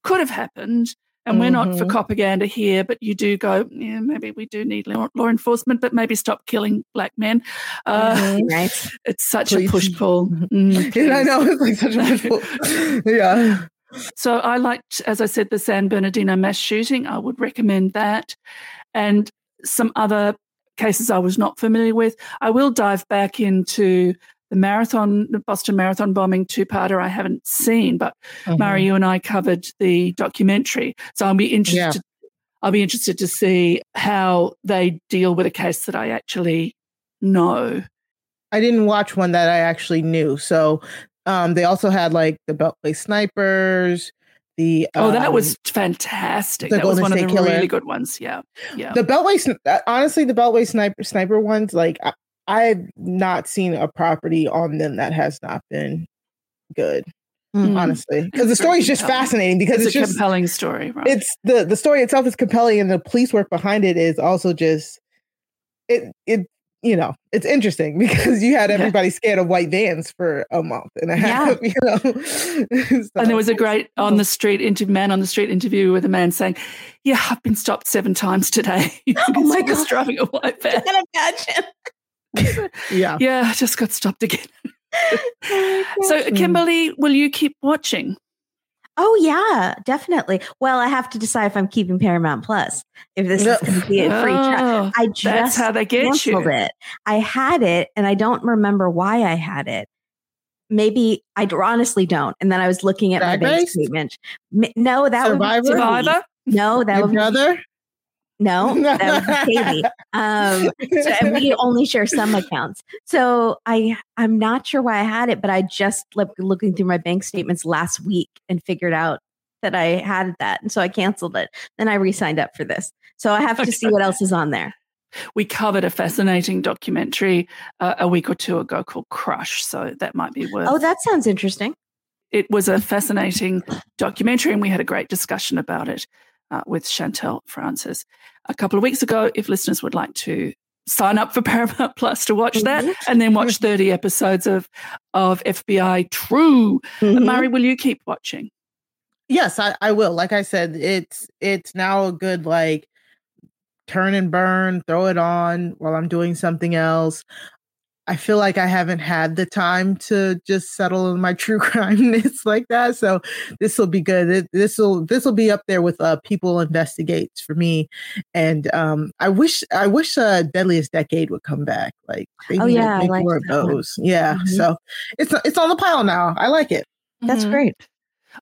Speaker 1: could have happened. And we're not for
Speaker 2: Mhm.
Speaker 1: propaganda here, but you do go, yeah, maybe we do need law, law enforcement, but maybe stop killing black men. Uh,
Speaker 2: Mhm.
Speaker 3: Right.
Speaker 1: It's such
Speaker 2: Please.
Speaker 1: a push pull. Mm,
Speaker 2: Yeah, I know it's like such a pushful. yeah.
Speaker 1: So I liked, as I said, the San Bernardino mass shooting. I would recommend that. And some other cases I was not familiar with. I will dive back into the marathon, the Boston Marathon bombing two parter I haven't seen, but
Speaker 2: Mm-hmm.
Speaker 1: Mari, you and I covered the documentary. So I'll be interested. I'll be interested to see how they deal with a case that I actually know.
Speaker 2: I didn't watch one that I actually knew. So um, they also had like the Beltway snipers, the
Speaker 1: Oh, that
Speaker 2: um,
Speaker 1: was fantastic.
Speaker 2: the
Speaker 1: That was
Speaker 2: Golden
Speaker 1: one of the
Speaker 2: Killer.
Speaker 1: really good ones. Yeah. Yeah.
Speaker 2: the Beltway. uh, Honestly, the Beltway sniper sniper ones, like I, I've not seen a property on them that has not been good.
Speaker 1: Mm.
Speaker 2: Honestly, because the story is just
Speaker 1: compelling.
Speaker 2: fascinating because
Speaker 1: it's,
Speaker 2: it's,
Speaker 1: a
Speaker 2: just
Speaker 1: compelling story, right?
Speaker 2: it's the the story itself is compelling and the police work behind it is also just it it you know it's interesting because you had
Speaker 1: Yeah.
Speaker 2: everybody scared of white vans for a month and a half you know
Speaker 1: and there was a great on the street interview, man on the street interview with a man saying, "Yeah, I've been stopped seven times today.
Speaker 3: Oh my God.
Speaker 1: driving a white van.
Speaker 3: I Can't imagine.
Speaker 2: yeah
Speaker 1: Yeah, I just got stopped again." So,
Speaker 2: Mm.
Speaker 1: Kimberly, will you keep watching?
Speaker 3: Oh yeah, definitely. Well, I have to decide if I'm keeping Paramount Plus. If this
Speaker 2: No.
Speaker 3: is going to be a free trial.
Speaker 1: Oh,
Speaker 3: I
Speaker 1: that's
Speaker 3: just
Speaker 1: how they get
Speaker 3: canceled
Speaker 1: you.
Speaker 3: it. I had it, and I don't remember why I had it. Maybe I honestly don't. And then I was looking at my bank statement. No, that
Speaker 2: Survivor?
Speaker 3: would be
Speaker 1: Survivor.
Speaker 3: No, that
Speaker 2: your
Speaker 3: would be
Speaker 2: brother
Speaker 3: no, that Katie. Um, so, and we only share some accounts. So I I'm not sure why I had it, but I just like looking through my bank statements last week and figured out that I had that, and so I canceled it. Then I re-signed up for this. So I have to see what else is on there.
Speaker 1: We covered a fascinating documentary uh, a week or two ago called Crush, so that might be worth.
Speaker 3: Oh, that sounds interesting.
Speaker 1: it was a fascinating documentary, and we had a great discussion about it uh, with Chantel Francis a couple of weeks ago. If listeners would like to sign up for Paramount Plus to watch that,
Speaker 3: Mhm.
Speaker 1: and then watch thirty episodes of of FBI True,
Speaker 3: Mhm.
Speaker 1: Mari, will you keep watching?
Speaker 2: yes I, I will like i said it's it's now a good like turn and burn throw it on while i'm doing something else i feel like i haven't had the time to just settle in my true crimeness like that so this will be good this will this will be up there with uh people investigates for me and um i wish i wish uh deadliest decade would come back like they
Speaker 3: Oh,
Speaker 2: need
Speaker 3: yeah,
Speaker 2: make
Speaker 3: liked
Speaker 2: more of
Speaker 3: that one.
Speaker 2: those yeah
Speaker 3: Mhm.
Speaker 2: so it's it's on the pile now i like it
Speaker 3: That's
Speaker 1: Mhm.
Speaker 3: great.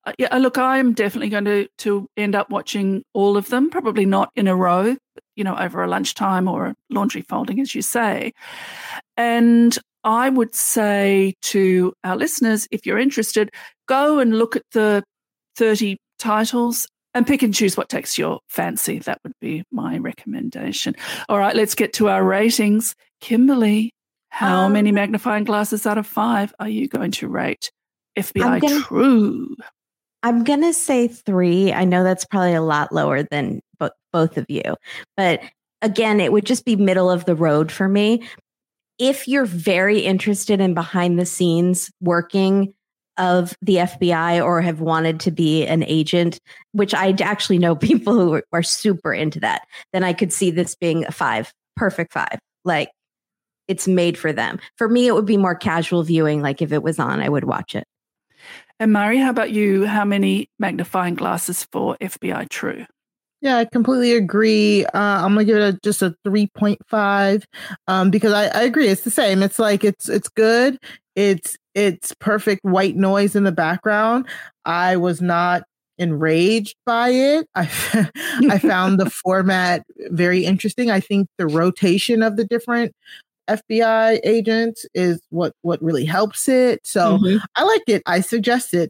Speaker 1: Uh, yeah, look, I'm definitely going to to end up watching all of them. Probably not in a row, but, you know, over a lunchtime or laundry folding, as you say. And I would say to our listeners, if you're interested, go and look at the 30 titles and pick and choose what takes your fancy. That would be my recommendation. All right, let's get to our ratings. Kimberly, how
Speaker 3: Um,
Speaker 1: many magnifying glasses out of five are you going to rate FBI
Speaker 3: gonna-
Speaker 1: True?
Speaker 3: I'm gonna say three. I know that's probably a lot lower than bo- both of you, but again, it would just be middle of the road for me. If you're very interested in behind the scenes working of the FBI or have wanted to be an agent, which I actually know people who are, are super into that, then I could see this being a five perfect five. Like it's made for them. For me, it would be more casual viewing. Like if it was on, I would watch it.
Speaker 1: And Mari, how about you? How many magnifying glasses for FBI True?
Speaker 2: Yeah, I completely agree. Uh, I'm gonna give it a, just a 3.5 um, because I, I agree. It's the same. It's like it's it's good. It's it's perfect white noise in the background. I was not enraged by it. I I found the format very interesting. I think the rotation of the different FBI agents is what what really helps it. So mm-hmm. I like it. I suggest it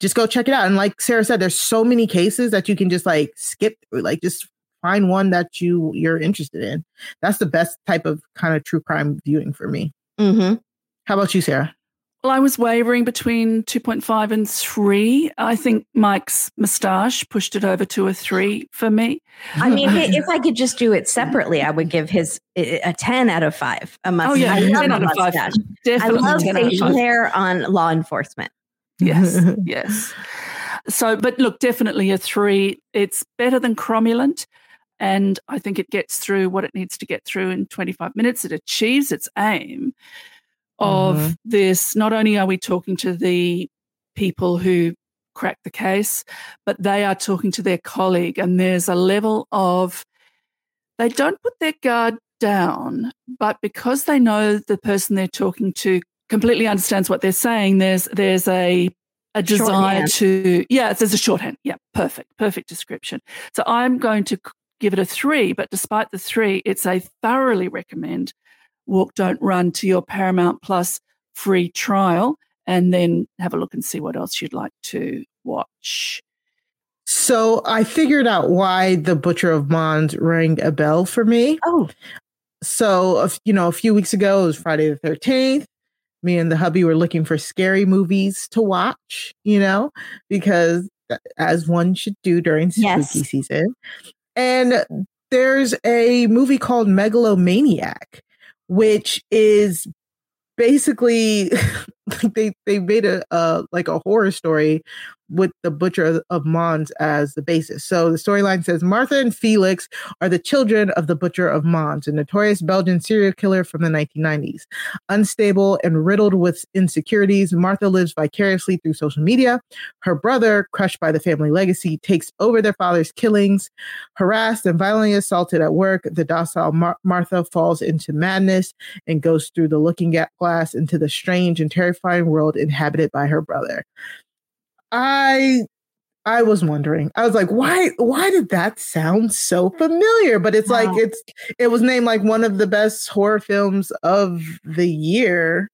Speaker 2: just go check it out. And like Sarah said, there's so many cases that you can just like skip through, like just find one that you you're interested in. That's the best type of kind of true crime viewing for me.
Speaker 3: Mm-hmm.
Speaker 2: How about you, Sarah?
Speaker 1: Well, I was wavering between 2.5 and 3. I think Mike's moustache pushed it over to a 3 for me.
Speaker 3: I mean, if I could just do it separately, I would give his a 10 out of 5. A mustache. Oh, yeah,
Speaker 1: I 10 out of 5. Definitely
Speaker 3: I love facial hair on law enforcement.
Speaker 1: Yes, yes. So, but look, definitely a three. It's better than cromulent. And I think it gets through what it needs to get through in 25 minutes. It achieves its aim of mm-hmm. this. Not only are we talking to the people who crack the case, but they are talking to their colleague. And there's a level of, they don't put their guard down, but because they know the person they're talking to completely understands what they're saying, there's there's a a desire to yeah, there's a shorthand. Yeah, perfect, perfect description. So I'm going to give it a three, but despite the three, it's a thoroughly recommend walk, don't run to your Paramount Plus free trial, and then have a look and see what else you'd like to watch.
Speaker 2: So I figured out why the Butcher of Mons rang a bell for me.
Speaker 3: Oh,
Speaker 2: so you know, a few weeks ago it was Friday the Thirteenth me and the hubby were looking for scary movies to watch, you know, because uh, as one should do during spooky yes. season. And there's a movie called Megalomaniac, which is basically they they made a uh, like a horror story with the Butcher of Mons as the basis. So the storyline says Martha and Felix are the children of the Butcher of Mons, a notorious Belgian serial killer from the 1990s. Unstable and riddled with insecurities, Martha lives vicariously through social media. Her brother, crushed by the family legacy, takes over their father's killings. Harassed and violently assaulted at work, the docile Mar- Martha falls into madness and goes through the looking glass into the strange and terrifying world inhabited by her brother. I I was wondering. I was like, why why did that sound so familiar? But it's wow. like it's it was named like one of the best horror films of the year.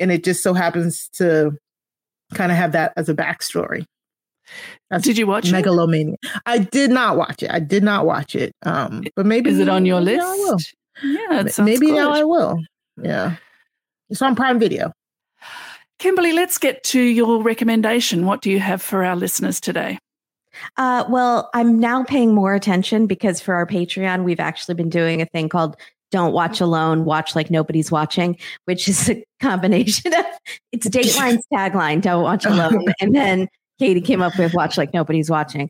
Speaker 2: And it just so happens to kind of have that as a backstory.
Speaker 1: That's did you watch
Speaker 2: Megalomania? It? I did not watch it. I did not watch it. Um, but maybe
Speaker 1: is it on your list?
Speaker 2: Yeah, maybe good. now I will. Yeah, it's on Prime Video.
Speaker 1: Kimberly, let's get to your recommendation. What do you have for our listeners today?
Speaker 3: Uh, well, I'm now paying more attention because for our Patreon, we've actually been doing a thing called Don't Watch Alone, Watch Like Nobody's Watching, which is a combination of it's Dateline's tagline, Don't Watch Alone. and then Katie came up with Watch Like Nobody's Watching.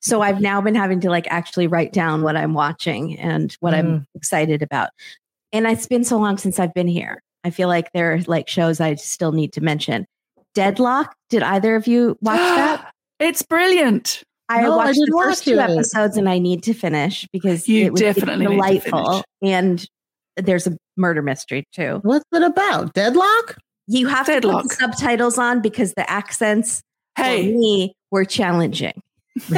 Speaker 3: So I've now been having to like actually write down what I'm watching and what mm. I'm excited about. And it's been so long since I've been here. I feel like there are like shows I still need to mention. Deadloch. Did either of you watch that?
Speaker 1: it's brilliant.
Speaker 3: I no, watched I the first two it. episodes and I need to finish because
Speaker 1: you
Speaker 3: it was
Speaker 1: definitely
Speaker 3: delightful. And there's a murder mystery too.
Speaker 2: What's it about? Deadloch?
Speaker 3: You have Deadloch. to put subtitles on because the accents hey. for me were challenging.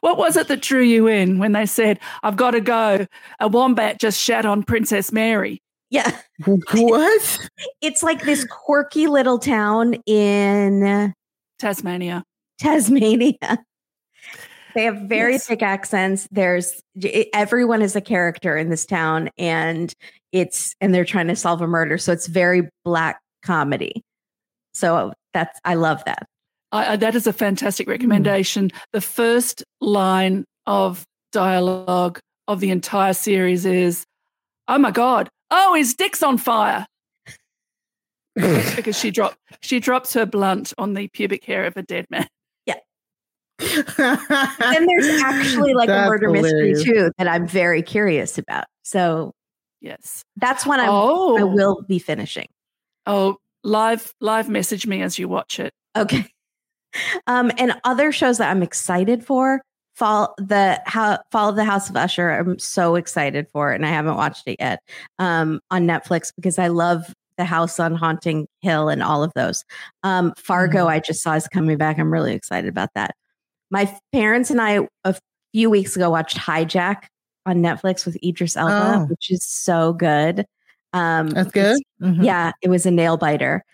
Speaker 1: what was it that drew you in when they said, I've got to go? A wombat just shat on Princess Mary.
Speaker 3: Yeah.
Speaker 2: What?
Speaker 3: it's like this quirky little town in
Speaker 1: Tasmania.
Speaker 3: Tasmania. They have very yes. thick accents. There's everyone is a character in this town, and it's and they're trying to solve a murder. So it's very black comedy. So that's I love that.
Speaker 1: I, that is a fantastic hmm. recommendation. Mm. The first line of dialogue of the entire series is, "Oh my god, oh his dick's on fire," because she dropped she drops her blunt on the pubic hair of a dead man.
Speaker 3: Yeah, and there's actually like
Speaker 2: That's
Speaker 3: a murder
Speaker 2: hilarious.
Speaker 3: mystery too that I'm very curious about. So
Speaker 1: Yes.
Speaker 3: that's when I,
Speaker 1: oh,
Speaker 3: I will be finishing.
Speaker 1: Oh, live live message me as you watch it.
Speaker 3: Okay. Um, and other shows that I'm excited for, Fall the how Fall of the House of Usher. I'm so excited for it, and I haven't watched it yet um, on Netflix because I love the House on Haunting Hill and all of those. Um, Fargo, I just saw is coming back. I'm really excited about that. My parents and I a few weeks ago watched Hijack on Netflix with Idris Elba,
Speaker 2: Oh.
Speaker 3: which is so good. Um,
Speaker 2: That's good. Mhm.
Speaker 3: yeah, it was a nail biter.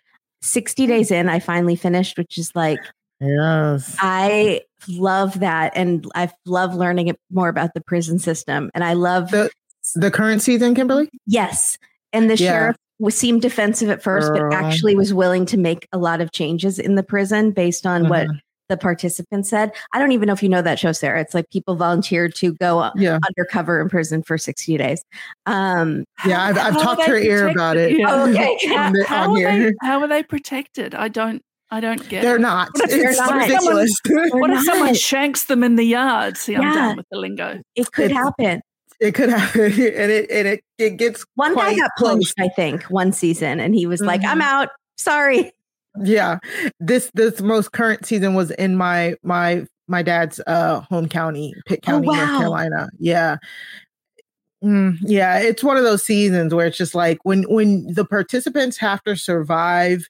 Speaker 3: 60 days in, I finally finished, which is like,
Speaker 2: Yes.
Speaker 3: I love that. And I love learning it- more about the prison system. And I love,
Speaker 2: The the current season, Kimberly.
Speaker 3: yes. And the
Speaker 2: Yeah.
Speaker 3: sheriff was, seemed defensive at first,
Speaker 2: Girl.
Speaker 3: but actually was willing to make a lot of changes in the prison based on what
Speaker 2: Mhm.
Speaker 3: the participants said. I don't even know if you know that show, Sarah. It's like people volunteered to go
Speaker 2: Yeah,
Speaker 3: undercover in prison for 60 days. Um,
Speaker 2: yeah. I've, I've talked
Speaker 1: they
Speaker 2: her ear about it.
Speaker 1: Yeah.
Speaker 3: Oh, okay.
Speaker 2: on,
Speaker 1: How are, they, how are they protected? I don't I don't get
Speaker 2: They're
Speaker 1: it.
Speaker 2: not.
Speaker 1: What if
Speaker 3: they're
Speaker 2: It's
Speaker 3: not?
Speaker 2: ridiculous.
Speaker 1: What if someone shanks them in the yard? See, I'm
Speaker 3: Yeah.
Speaker 1: done with the lingo.
Speaker 3: it could
Speaker 2: It's-
Speaker 3: happen.
Speaker 2: it could happen, and it and it it gets
Speaker 3: One guy got punched, I think, one season, and he was like,
Speaker 2: Mhm.
Speaker 3: "I'm out. Sorry."
Speaker 2: Yeah, this this most current season was in my my my dad's uh home county, Pitt
Speaker 3: Oh,
Speaker 2: County,
Speaker 3: wow.
Speaker 2: North Carolina. Yeah. Mm, yeah, it's one of those seasons where it's just like when when the participants have to survive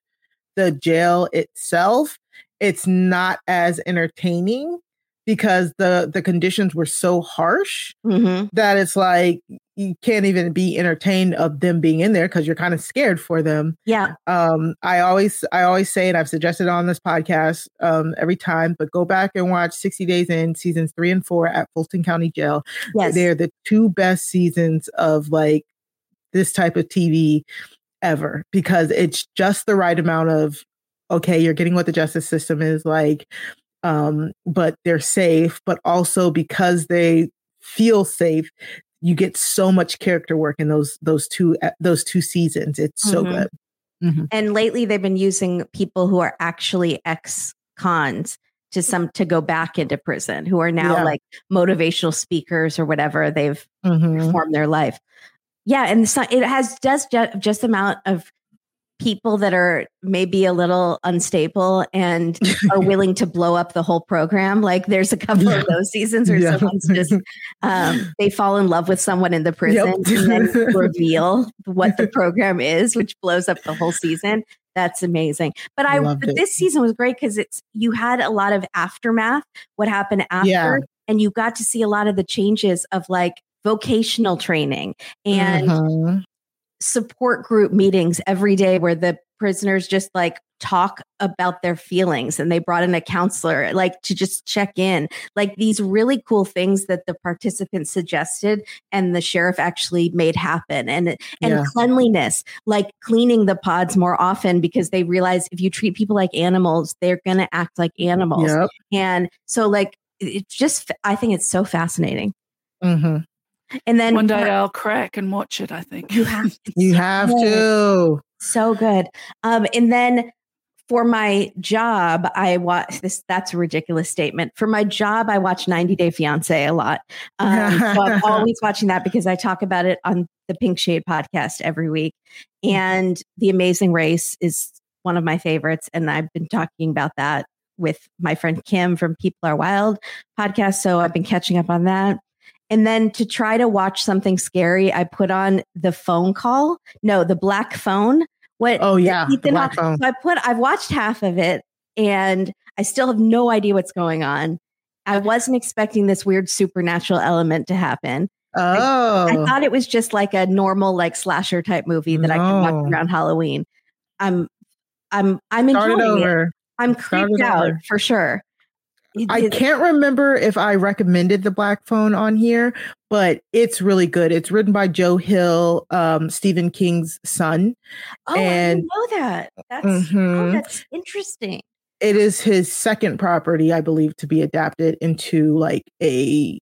Speaker 2: the jail itself, it's not as entertaining because the the conditions were so harsh
Speaker 3: Mm-hmm.
Speaker 2: that it's like you can't even be entertained of them being in there because you're kind of scared for them.
Speaker 3: Yeah,
Speaker 2: um i always i always say and i've suggested on this podcast um every time but go back and watch 60 days in seasons three and four at fulton county jail.
Speaker 3: Yes,
Speaker 2: they're the two best seasons of like this type of tv ever because it's just the right amount of okay you're getting what the justice system is like um but they're safe but also because they feel safe you get so much character work in those those two uh, those two seasons it's so
Speaker 3: Mhm.
Speaker 2: good Mhm.
Speaker 3: And lately, they've been using people who are actually ex-cons to some to go back into prison, who are now
Speaker 2: Yeah.
Speaker 3: like motivational speakers or whatever they've
Speaker 2: Mhm.
Speaker 3: reformed their life. Yeah, and so it has just ju- just amount of people that are maybe a little unstable and are willing to blow up the whole program. Like there's a couple
Speaker 2: Yeah.
Speaker 3: of those seasons where
Speaker 2: Yeah.
Speaker 3: someone's just um, they fall in love with someone in the prison
Speaker 2: Yep.
Speaker 3: and then reveal what the program is, which blows up the whole season. That's amazing. But I
Speaker 2: Loved
Speaker 3: but this season was great because it's you had a lot of aftermath, what happened after,
Speaker 2: Yeah.
Speaker 3: and you got to see a lot of the changes of like vocational training and
Speaker 2: Mhm.
Speaker 3: support group meetings every day where the prisoners just like talk about their feelings and they brought in a counselor like to just check in like these really cool things that the participants suggested and the sheriff actually made happen and and
Speaker 2: Yeah.
Speaker 3: cleanliness like cleaning the pods more often because they realize if you treat people like animals they're going to act like animals
Speaker 2: Yep.
Speaker 3: and so like it's just i think it's so fascinating
Speaker 2: Mhm.
Speaker 3: And then
Speaker 1: One day I'll crack and watch it, I think.
Speaker 3: you have to.
Speaker 2: You have to.
Speaker 3: so good. Um, and then for my job, I watch this. That's a ridiculous statement. For my job, I watch 90 Day Fiance a lot. Um, so I'm always watching that because I talk about it on the Pink Shade podcast every week. And The Amazing Race is one of my favorites. And I've been talking about that with my friend Kim from People Are Wild podcast. So I've been catching up on that. And then to try to watch something scary, I put on the phone call. No, the black phone. What?
Speaker 2: Oh yeah, the
Speaker 3: Ethan Hawke-
Speaker 2: phone.
Speaker 3: So I put. I've watched half of it, and I still have no idea what's going on. I wasn't expecting this weird supernatural element to happen.
Speaker 2: Oh,
Speaker 3: I thought it was just like a normal, like slasher type movie that I could watch around Halloween. I'm, I'm, I'm
Speaker 2: start
Speaker 3: enjoying it.
Speaker 2: over.
Speaker 3: I'm creeped
Speaker 2: it
Speaker 3: out for sure.
Speaker 2: I can't remember if I recommended the black phone on here, but it's really good. It's written by Joe Hill, um, Stephen King's son.
Speaker 3: Oh, I
Speaker 2: and-
Speaker 3: didn't know that. That's oh,
Speaker 2: Mhm.
Speaker 3: that's interesting.
Speaker 2: It is his second property, I believe, to be adapted into like a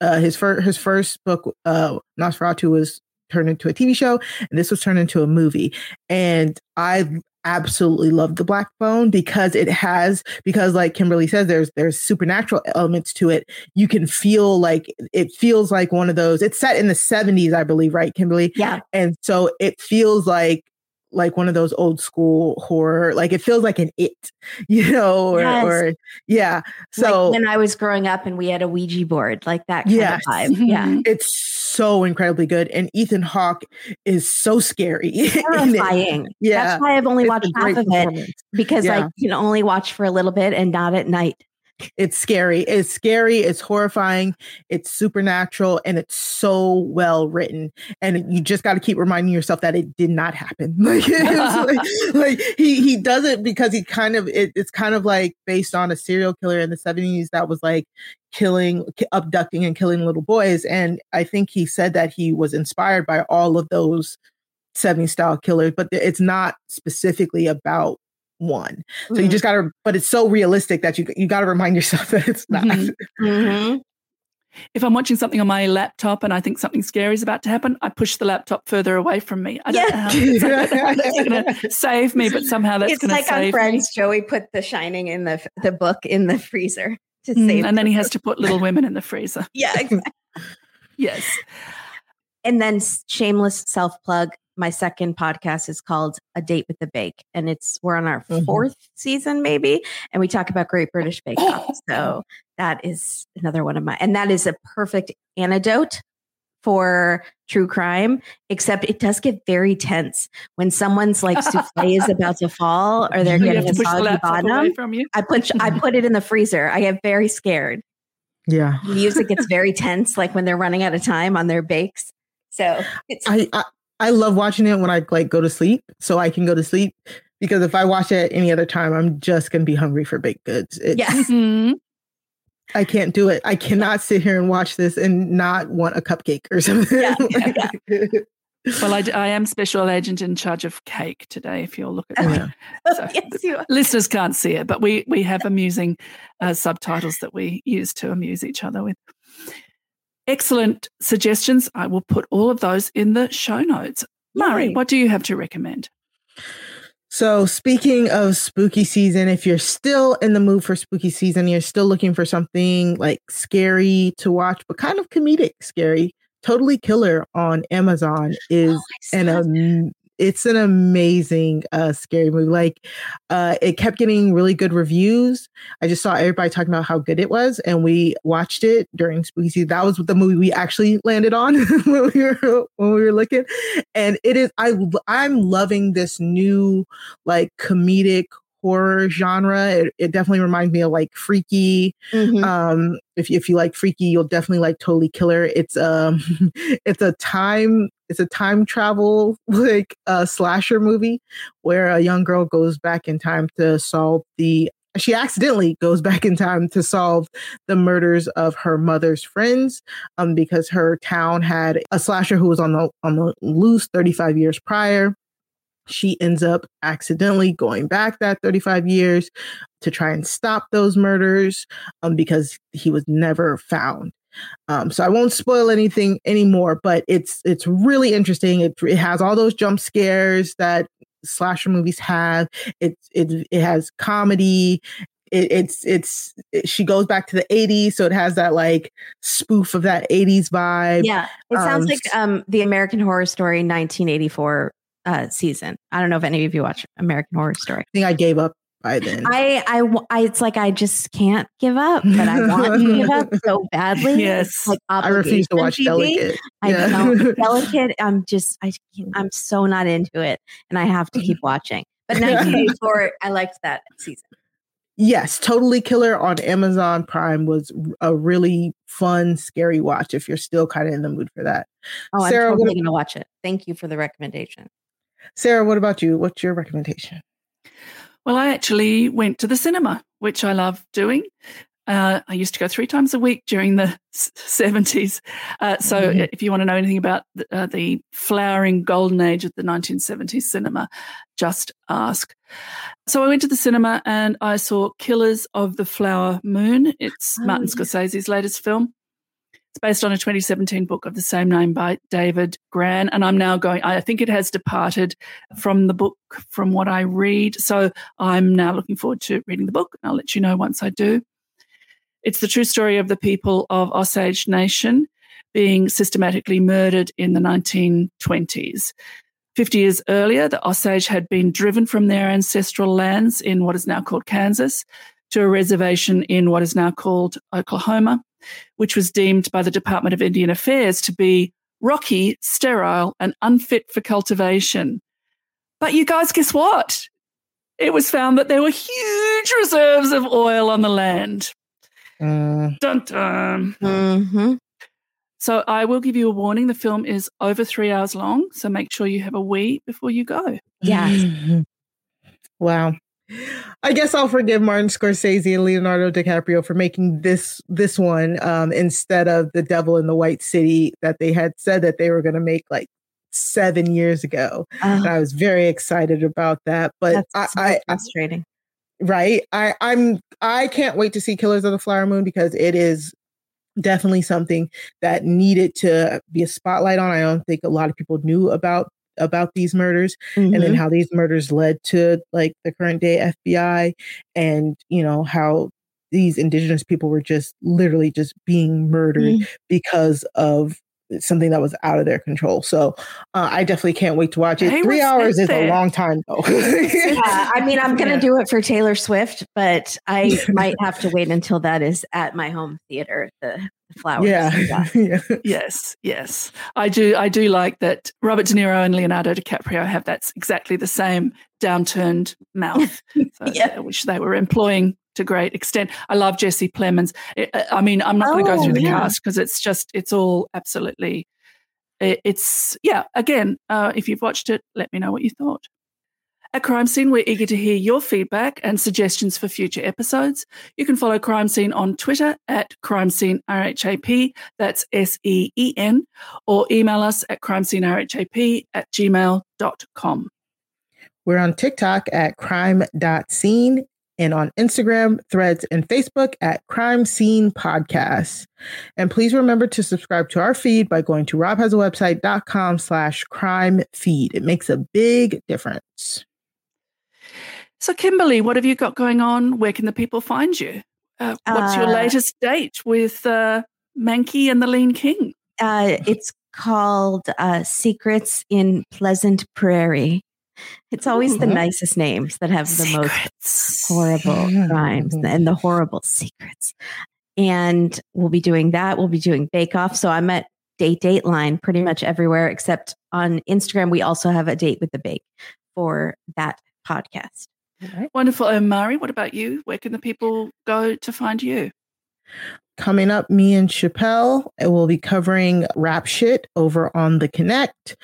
Speaker 2: uh, his first his first book, uh, NOS4A2, was turned into a TV show, and this was turned into a movie. And I absolutely love the black phone because it has because like kimberly says there's there's supernatural elements to it you can feel like it feels like one of those it's set in the 70s i believe right kimberly
Speaker 3: Yeah.
Speaker 2: and so it feels like like one of those old school horror like it feels like an it you know or,
Speaker 3: Yes.
Speaker 2: or yeah so
Speaker 3: like when I was growing up and we had a Ouija board, like that kind
Speaker 2: Yes.
Speaker 3: of vibe. Yeah.
Speaker 2: It's so incredibly good and ethan hawke is so scary.
Speaker 3: Terrifying.
Speaker 2: Yeah.
Speaker 3: That's why I've only
Speaker 2: It's
Speaker 3: watched half of it because
Speaker 2: Yeah.
Speaker 3: I can only watch for a little bit and not at night.
Speaker 2: It's scary. It's scary. It's horrifying. It's supernatural, and it's so well written. And you just got to keep reminding yourself that it did not happen. Like, it's like, like he he does it because he kind of it, it's kind of like based on a serial killer in the seventies that was like killing, abducting, and killing little boys. And I think he said that he was inspired by all of those 70s style killers, but it's not specifically about one. So you
Speaker 3: Mhm.
Speaker 2: just gotta, but it's so realistic that you you gotta remind yourself that it's not.
Speaker 1: Mhm.
Speaker 3: Mhm.
Speaker 1: If I'm watching something on my laptop and I think something scary is about to happen, I push the laptop further away from me. I don't
Speaker 3: Yeah.
Speaker 1: know how it's like, that's going to save me, but somehow that's
Speaker 3: it's
Speaker 1: going to
Speaker 3: like on
Speaker 1: save me.
Speaker 3: Friends, Joey put The Shining in the the book in the freezer to
Speaker 1: Mm,
Speaker 3: save.
Speaker 1: and then he
Speaker 3: the
Speaker 1: has to put Little Women in the freezer.
Speaker 3: Yeah, exactly.
Speaker 1: Yes.
Speaker 3: and then shameless self plug. My second podcast is called A Date with the Bake, and it's we're on our
Speaker 2: Mhm.
Speaker 3: fourth season maybe, and we talk about Great British Bake Off.
Speaker 1: Oh.
Speaker 3: So that is another one of my, and that is a perfect antidote for true crime. Except it does get very tense when someone's like souffle is about to fall or they're
Speaker 1: You
Speaker 3: getting a
Speaker 1: to push the
Speaker 3: soggy bottom.
Speaker 1: from you.
Speaker 3: I put I put it in the freezer. I get very scared.
Speaker 2: Yeah,
Speaker 3: The music gets very tense, like when they're running out of time on their bakes. So it's
Speaker 2: I, I I love watching it when I like go to sleep, so I can go to sleep. Because if I watch it any other time, I'm just gonna be hungry for baked goods. It's,
Speaker 3: Yeah.
Speaker 1: Mhm.
Speaker 2: I can't do it. I cannot sit here and watch this and not want a cupcake or something.
Speaker 3: Yeah,
Speaker 2: Like-
Speaker 1: Well, I, d- I am special agent in charge of cake today, if you'll look at
Speaker 2: Yeah.
Speaker 1: that. So
Speaker 3: yes, you are.
Speaker 1: listeners can't see it, but we, we have amusing uh, subtitles that we use to amuse each other with. Excellent suggestions. I will put all of those in the show notes. Mari, what do you have to recommend?
Speaker 2: So, speaking of spooky season, if you're still in the mood for spooky season, you're still looking for something like scary to watch, but kind of comedic scary, Totally Killer on Amazon is
Speaker 3: Oh,
Speaker 2: an um, it's an amazing uh scary movie. Like uh it kept getting really good reviews. I just saw everybody talking about how good it was and we watched it during spooky season. That was the movie we actually landed on when we were when we were looking. And it is I I'm loving this new like comedic horror genre. It, it definitely reminds me of like Freaky.
Speaker 3: Mhm.
Speaker 2: Um, if you, if you like Freaky, you'll definitely like Totally Killer. It's um, it's a time it's a time travel like uh, slasher movie where a young girl goes back in time to solve the. She accidentally goes back in time to solve the murders of her mother's friends, um, because her town had a slasher who was on the on the loose 35 years prior she ends up accidentally going back that 35 years to try and stop those murders um, because he was never found. Um, so I won't spoil anything anymore, but it's it's really interesting. It, it has all those jump scares that slasher movies have. It it it has comedy. It, it's it's it, she goes back to the 80s, so it has that like spoof of that 80s vibe.
Speaker 3: yeah, it sounds
Speaker 2: um,
Speaker 3: like um, the American Horror Story 1984 uh, season. I don't know if any of you watch American Horror Story.
Speaker 2: I think I gave up by then.
Speaker 3: I, I, it's like I just can't give up, but I want to give up so badly.
Speaker 1: Yes.
Speaker 3: Like
Speaker 2: I refuse to watch
Speaker 3: TV.
Speaker 2: Delicate.
Speaker 3: I
Speaker 2: Yeah.
Speaker 3: know delicate. I'm just I I'm so not into it, and I have to keep watching. But 1984, I liked that season.
Speaker 2: Yes, Totally Killer on Amazon Prime was a really fun, scary watch if you're still kind of in the mood for that.
Speaker 3: Oh, I'm
Speaker 2: Sarah,
Speaker 3: totally gonna watch it. Thank you for the recommendation.
Speaker 2: Sarah, what about you? What's your recommendation?
Speaker 1: Well, I actually went to the cinema, which I love doing. Uh, I used to go three times a week during the 70s. Uh, so,
Speaker 2: Mhm.
Speaker 1: if you want to know anything about the, uh, the flowering golden age of the 1970s cinema, just ask. So, I went to the cinema and I saw Killers of the Flower Moon. It's
Speaker 3: Oh,
Speaker 1: Martin
Speaker 3: yeah.
Speaker 1: Scorsese's latest film. Based on a 2017 book of the same name by David Grann. And I'm now going, I think it has departed from the book from what I read. So I'm now looking forward to reading the book. I'll let you know once I do. It's the true story of the people of Osage Nation being systematically murdered in the 1920s. 50 years earlier, the Osage had been driven from their ancestral lands in what is now called Kansas to a reservation in what is now called Oklahoma, which was deemed by the Department of Indian Affairs to be rocky, sterile, and unfit for cultivation. But you guys, guess what? It was found that there were huge reserves of oil on the land.
Speaker 2: Uh,
Speaker 1: Dun dun.
Speaker 3: Mm-hmm.
Speaker 1: So I will give you a warning. The film is over three hours long, so make sure you have a wee before you go.
Speaker 3: Yeah.
Speaker 2: wow. I guess I'll forgive Martin Scorsese and Leonardo DiCaprio for making this this one um, instead of The Devil in the White City that they had said that they were going to make like seven years ago. And I was very excited about that, but I,
Speaker 3: That's so
Speaker 2: I, I
Speaker 3: frustrating.
Speaker 2: right i i'm i can't wait to see killers of the flower moon because it is definitely something that needed to be a spotlight on i don't think a lot of people knew about about these murders and then
Speaker 3: Mhm.
Speaker 2: how these murders led to like the current day fbi and you know how these indigenous people were just literally just being murdered
Speaker 3: Mhm.
Speaker 2: because of something that was out of their control so uh, i definitely can't wait to watch it
Speaker 1: They
Speaker 2: three hours is a long time though
Speaker 3: Yeah, I mean, I'm to
Speaker 2: Yeah.
Speaker 3: do it for Taylor Swift, but I might have to wait until that is at my home theater. The, the flowers.
Speaker 2: yeah yeah
Speaker 1: Yes, yes. I do I do like that Robert De Niro and Leonardo DiCaprio have that exactly the same downturned mouth. So
Speaker 3: Yeah.
Speaker 1: which they were employing to great extent. I love Jesse Plemons. I- I I mean, I'm not going to go
Speaker 3: Oh,
Speaker 1: through the
Speaker 3: yeah.
Speaker 1: cast because it's just it's all absolutely it's yeah, again, uh, if you've watched it, let me know what you thought. At Crime Seen, we're eager to hear your feedback and suggestions for future episodes. You can follow Crime Seen on Twitter at Crime Seen RHAP, that's S E E N, or email us at crime seen rhap at gmail.com.
Speaker 2: We're on TikTok at crime.seen and on Instagram, threads, and Facebook at Crime Seen Podcasts. And please remember to subscribe to our feed by going to robhasawebsite.com slash crime feed. It makes a big difference.
Speaker 1: So, Kimberly, what have you got going on? Where can the people find you? Uh, what's your
Speaker 3: Uh,
Speaker 1: latest date with uh, Mankey and the Lean King?
Speaker 3: Uh, it's called uh, Secrets in Pleasant Prairie. It's always the nicest names that have the most
Speaker 1: Secrets.
Speaker 3: horrible crimes and the horrible secrets. And we'll be doing that. We'll be doing Bake Off. So I'm at Date Dateline pretty much everywhere except on Instagram. We also have a date with the bake for that podcast.
Speaker 1: Wonderful. And Mari, what about you? Where can the people go to find you?
Speaker 2: Coming up, me and Chappelle will be covering rap shit over on the Connect.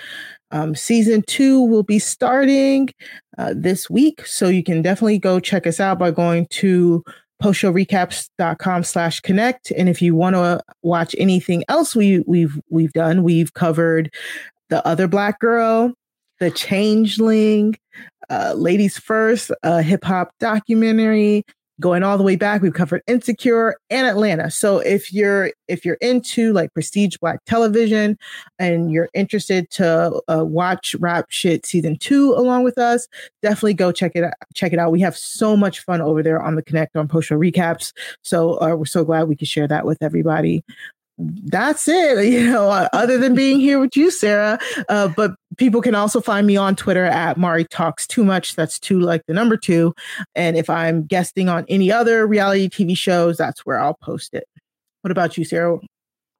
Speaker 2: Um, season two will be starting uh, this week, so you can definitely go check us out by going to postshowrecaps.com slash connect. And if you want to watch anything else we we've we've done, we've covered the other black girl, the changeling, uh, ladies first, a hip hop documentary, going all the way back we've covered insecure and atlanta. So if you're if you're into like prestige black television and you're interested to uh, watch rap shit season two along with us definitely go check it out check it out. We have so much fun over there on the connect on post show recaps. So uh, we're so glad we could share that with everybody that's it you know uh, other than being here with you sarah uh, but people can also find me on twitter at mari talks too much that's two like the number two and if I'm guesting on any other reality TV shows, that's where I'll post it. What about you, Sarah?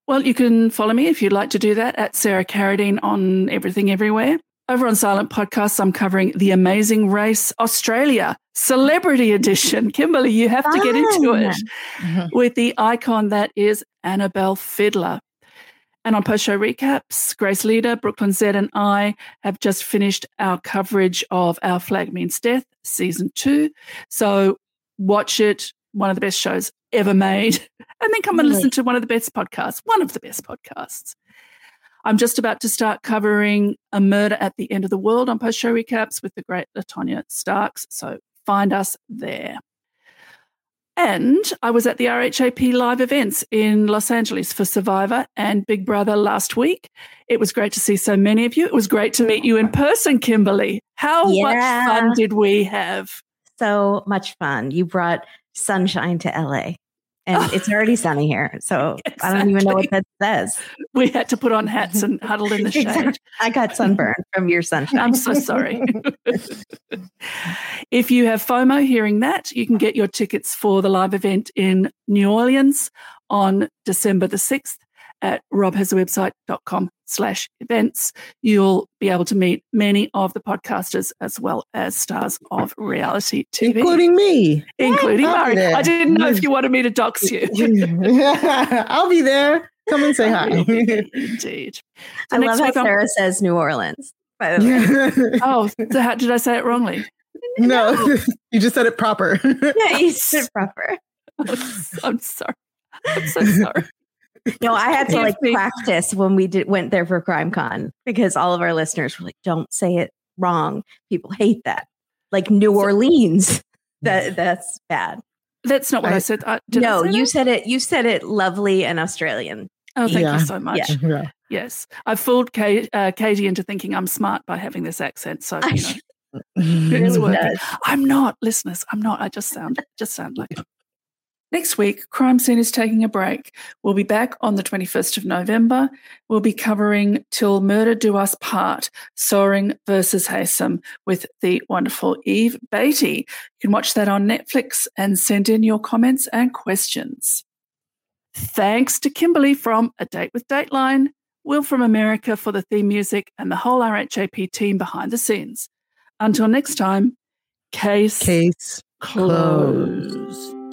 Speaker 1: Well, you can follow me if you'd like to do that at Sarah Carradine on everything everywhere. Over on Silent Podcasts, I'm covering The Amazing Race Australia Celebrity Edition. Kimberly, you have to get into
Speaker 3: Fun.
Speaker 1: it with the icon that is Annabelle Fiddler. And on post show recaps, Grace Leader, Brooklyn Z, and I have just finished our coverage of Our Flag Means Death season two. So watch it, one of the best shows ever made. And then come and
Speaker 3: Really?
Speaker 1: listen to one of the best podcasts, one of the best podcasts. I'm just about to start covering A Murder at the End of the World on post show recaps with the great Latonia Starks. So find us there. And I was at the RHAP live events in Los Angeles for Survivor and Big Brother last week. It was great to see so many of you. It was great to meet you in person, Kimberly. How
Speaker 3: Yeah.
Speaker 1: much fun did we have?
Speaker 3: So much fun. You brought sunshine to LA. And it's already sunny here. So I don't even know what that says.
Speaker 1: We had to put on hats and huddle in the shade.
Speaker 3: Exactly. I got sunburned from your sunshine.
Speaker 1: I'm so sorry. if you have FOMO hearing that, you can get your tickets for the live event in New Orleans on December the 6th at robhasawebsite.com slash events. You'll be able to meet many of the podcasters as well as stars of reality TV.
Speaker 2: including me.
Speaker 1: including
Speaker 2: I'll Mari.
Speaker 1: I didn't know if you wanted me to dox you.
Speaker 2: I'll be there. Come and say hi.
Speaker 1: Indeed. So
Speaker 3: I love how
Speaker 1: week I'm-
Speaker 3: Sarah says New Orleans. By the way.
Speaker 1: Oh, so how, did I say it wrongly?
Speaker 2: no, you just said it proper.
Speaker 3: Yeah, you said it proper.
Speaker 1: I'm sorry. I'm so sorry.
Speaker 3: No, I had to like practice when we did went there for CrimeCon because all of our listeners were like, "Don't say it wrong." People hate that. Like New Orleans, that that's bad.
Speaker 1: That's not what I,
Speaker 2: I-
Speaker 1: said. I, did I
Speaker 3: no,
Speaker 1: say
Speaker 3: you
Speaker 1: that?
Speaker 3: said it. You said it lovely and Australian.
Speaker 1: Oh, thank
Speaker 2: Yeah.
Speaker 1: you so much.
Speaker 3: Yeah.
Speaker 2: yeah.
Speaker 1: Yes, I fooled Kate, uh, Katie into thinking I'm smart by having this accent. So you know,
Speaker 3: It
Speaker 1: it's
Speaker 3: really
Speaker 1: working.
Speaker 3: does.
Speaker 1: I'm not, listeners. I'm not. I just sound just sound like it. Next week, Crime Seen is taking a break. We'll be back on the 21st of November. We'll be covering Till Murder Do Us Part, Soering versus Haysom with the wonderful Eve Batey. You can watch that on Netflix and send in your comments and questions. Thanks to Kimberly from A Date with Dateline, Will from America for the theme music, and the whole RHAP team behind the scenes. Until next time, case,
Speaker 2: Case
Speaker 1: closed.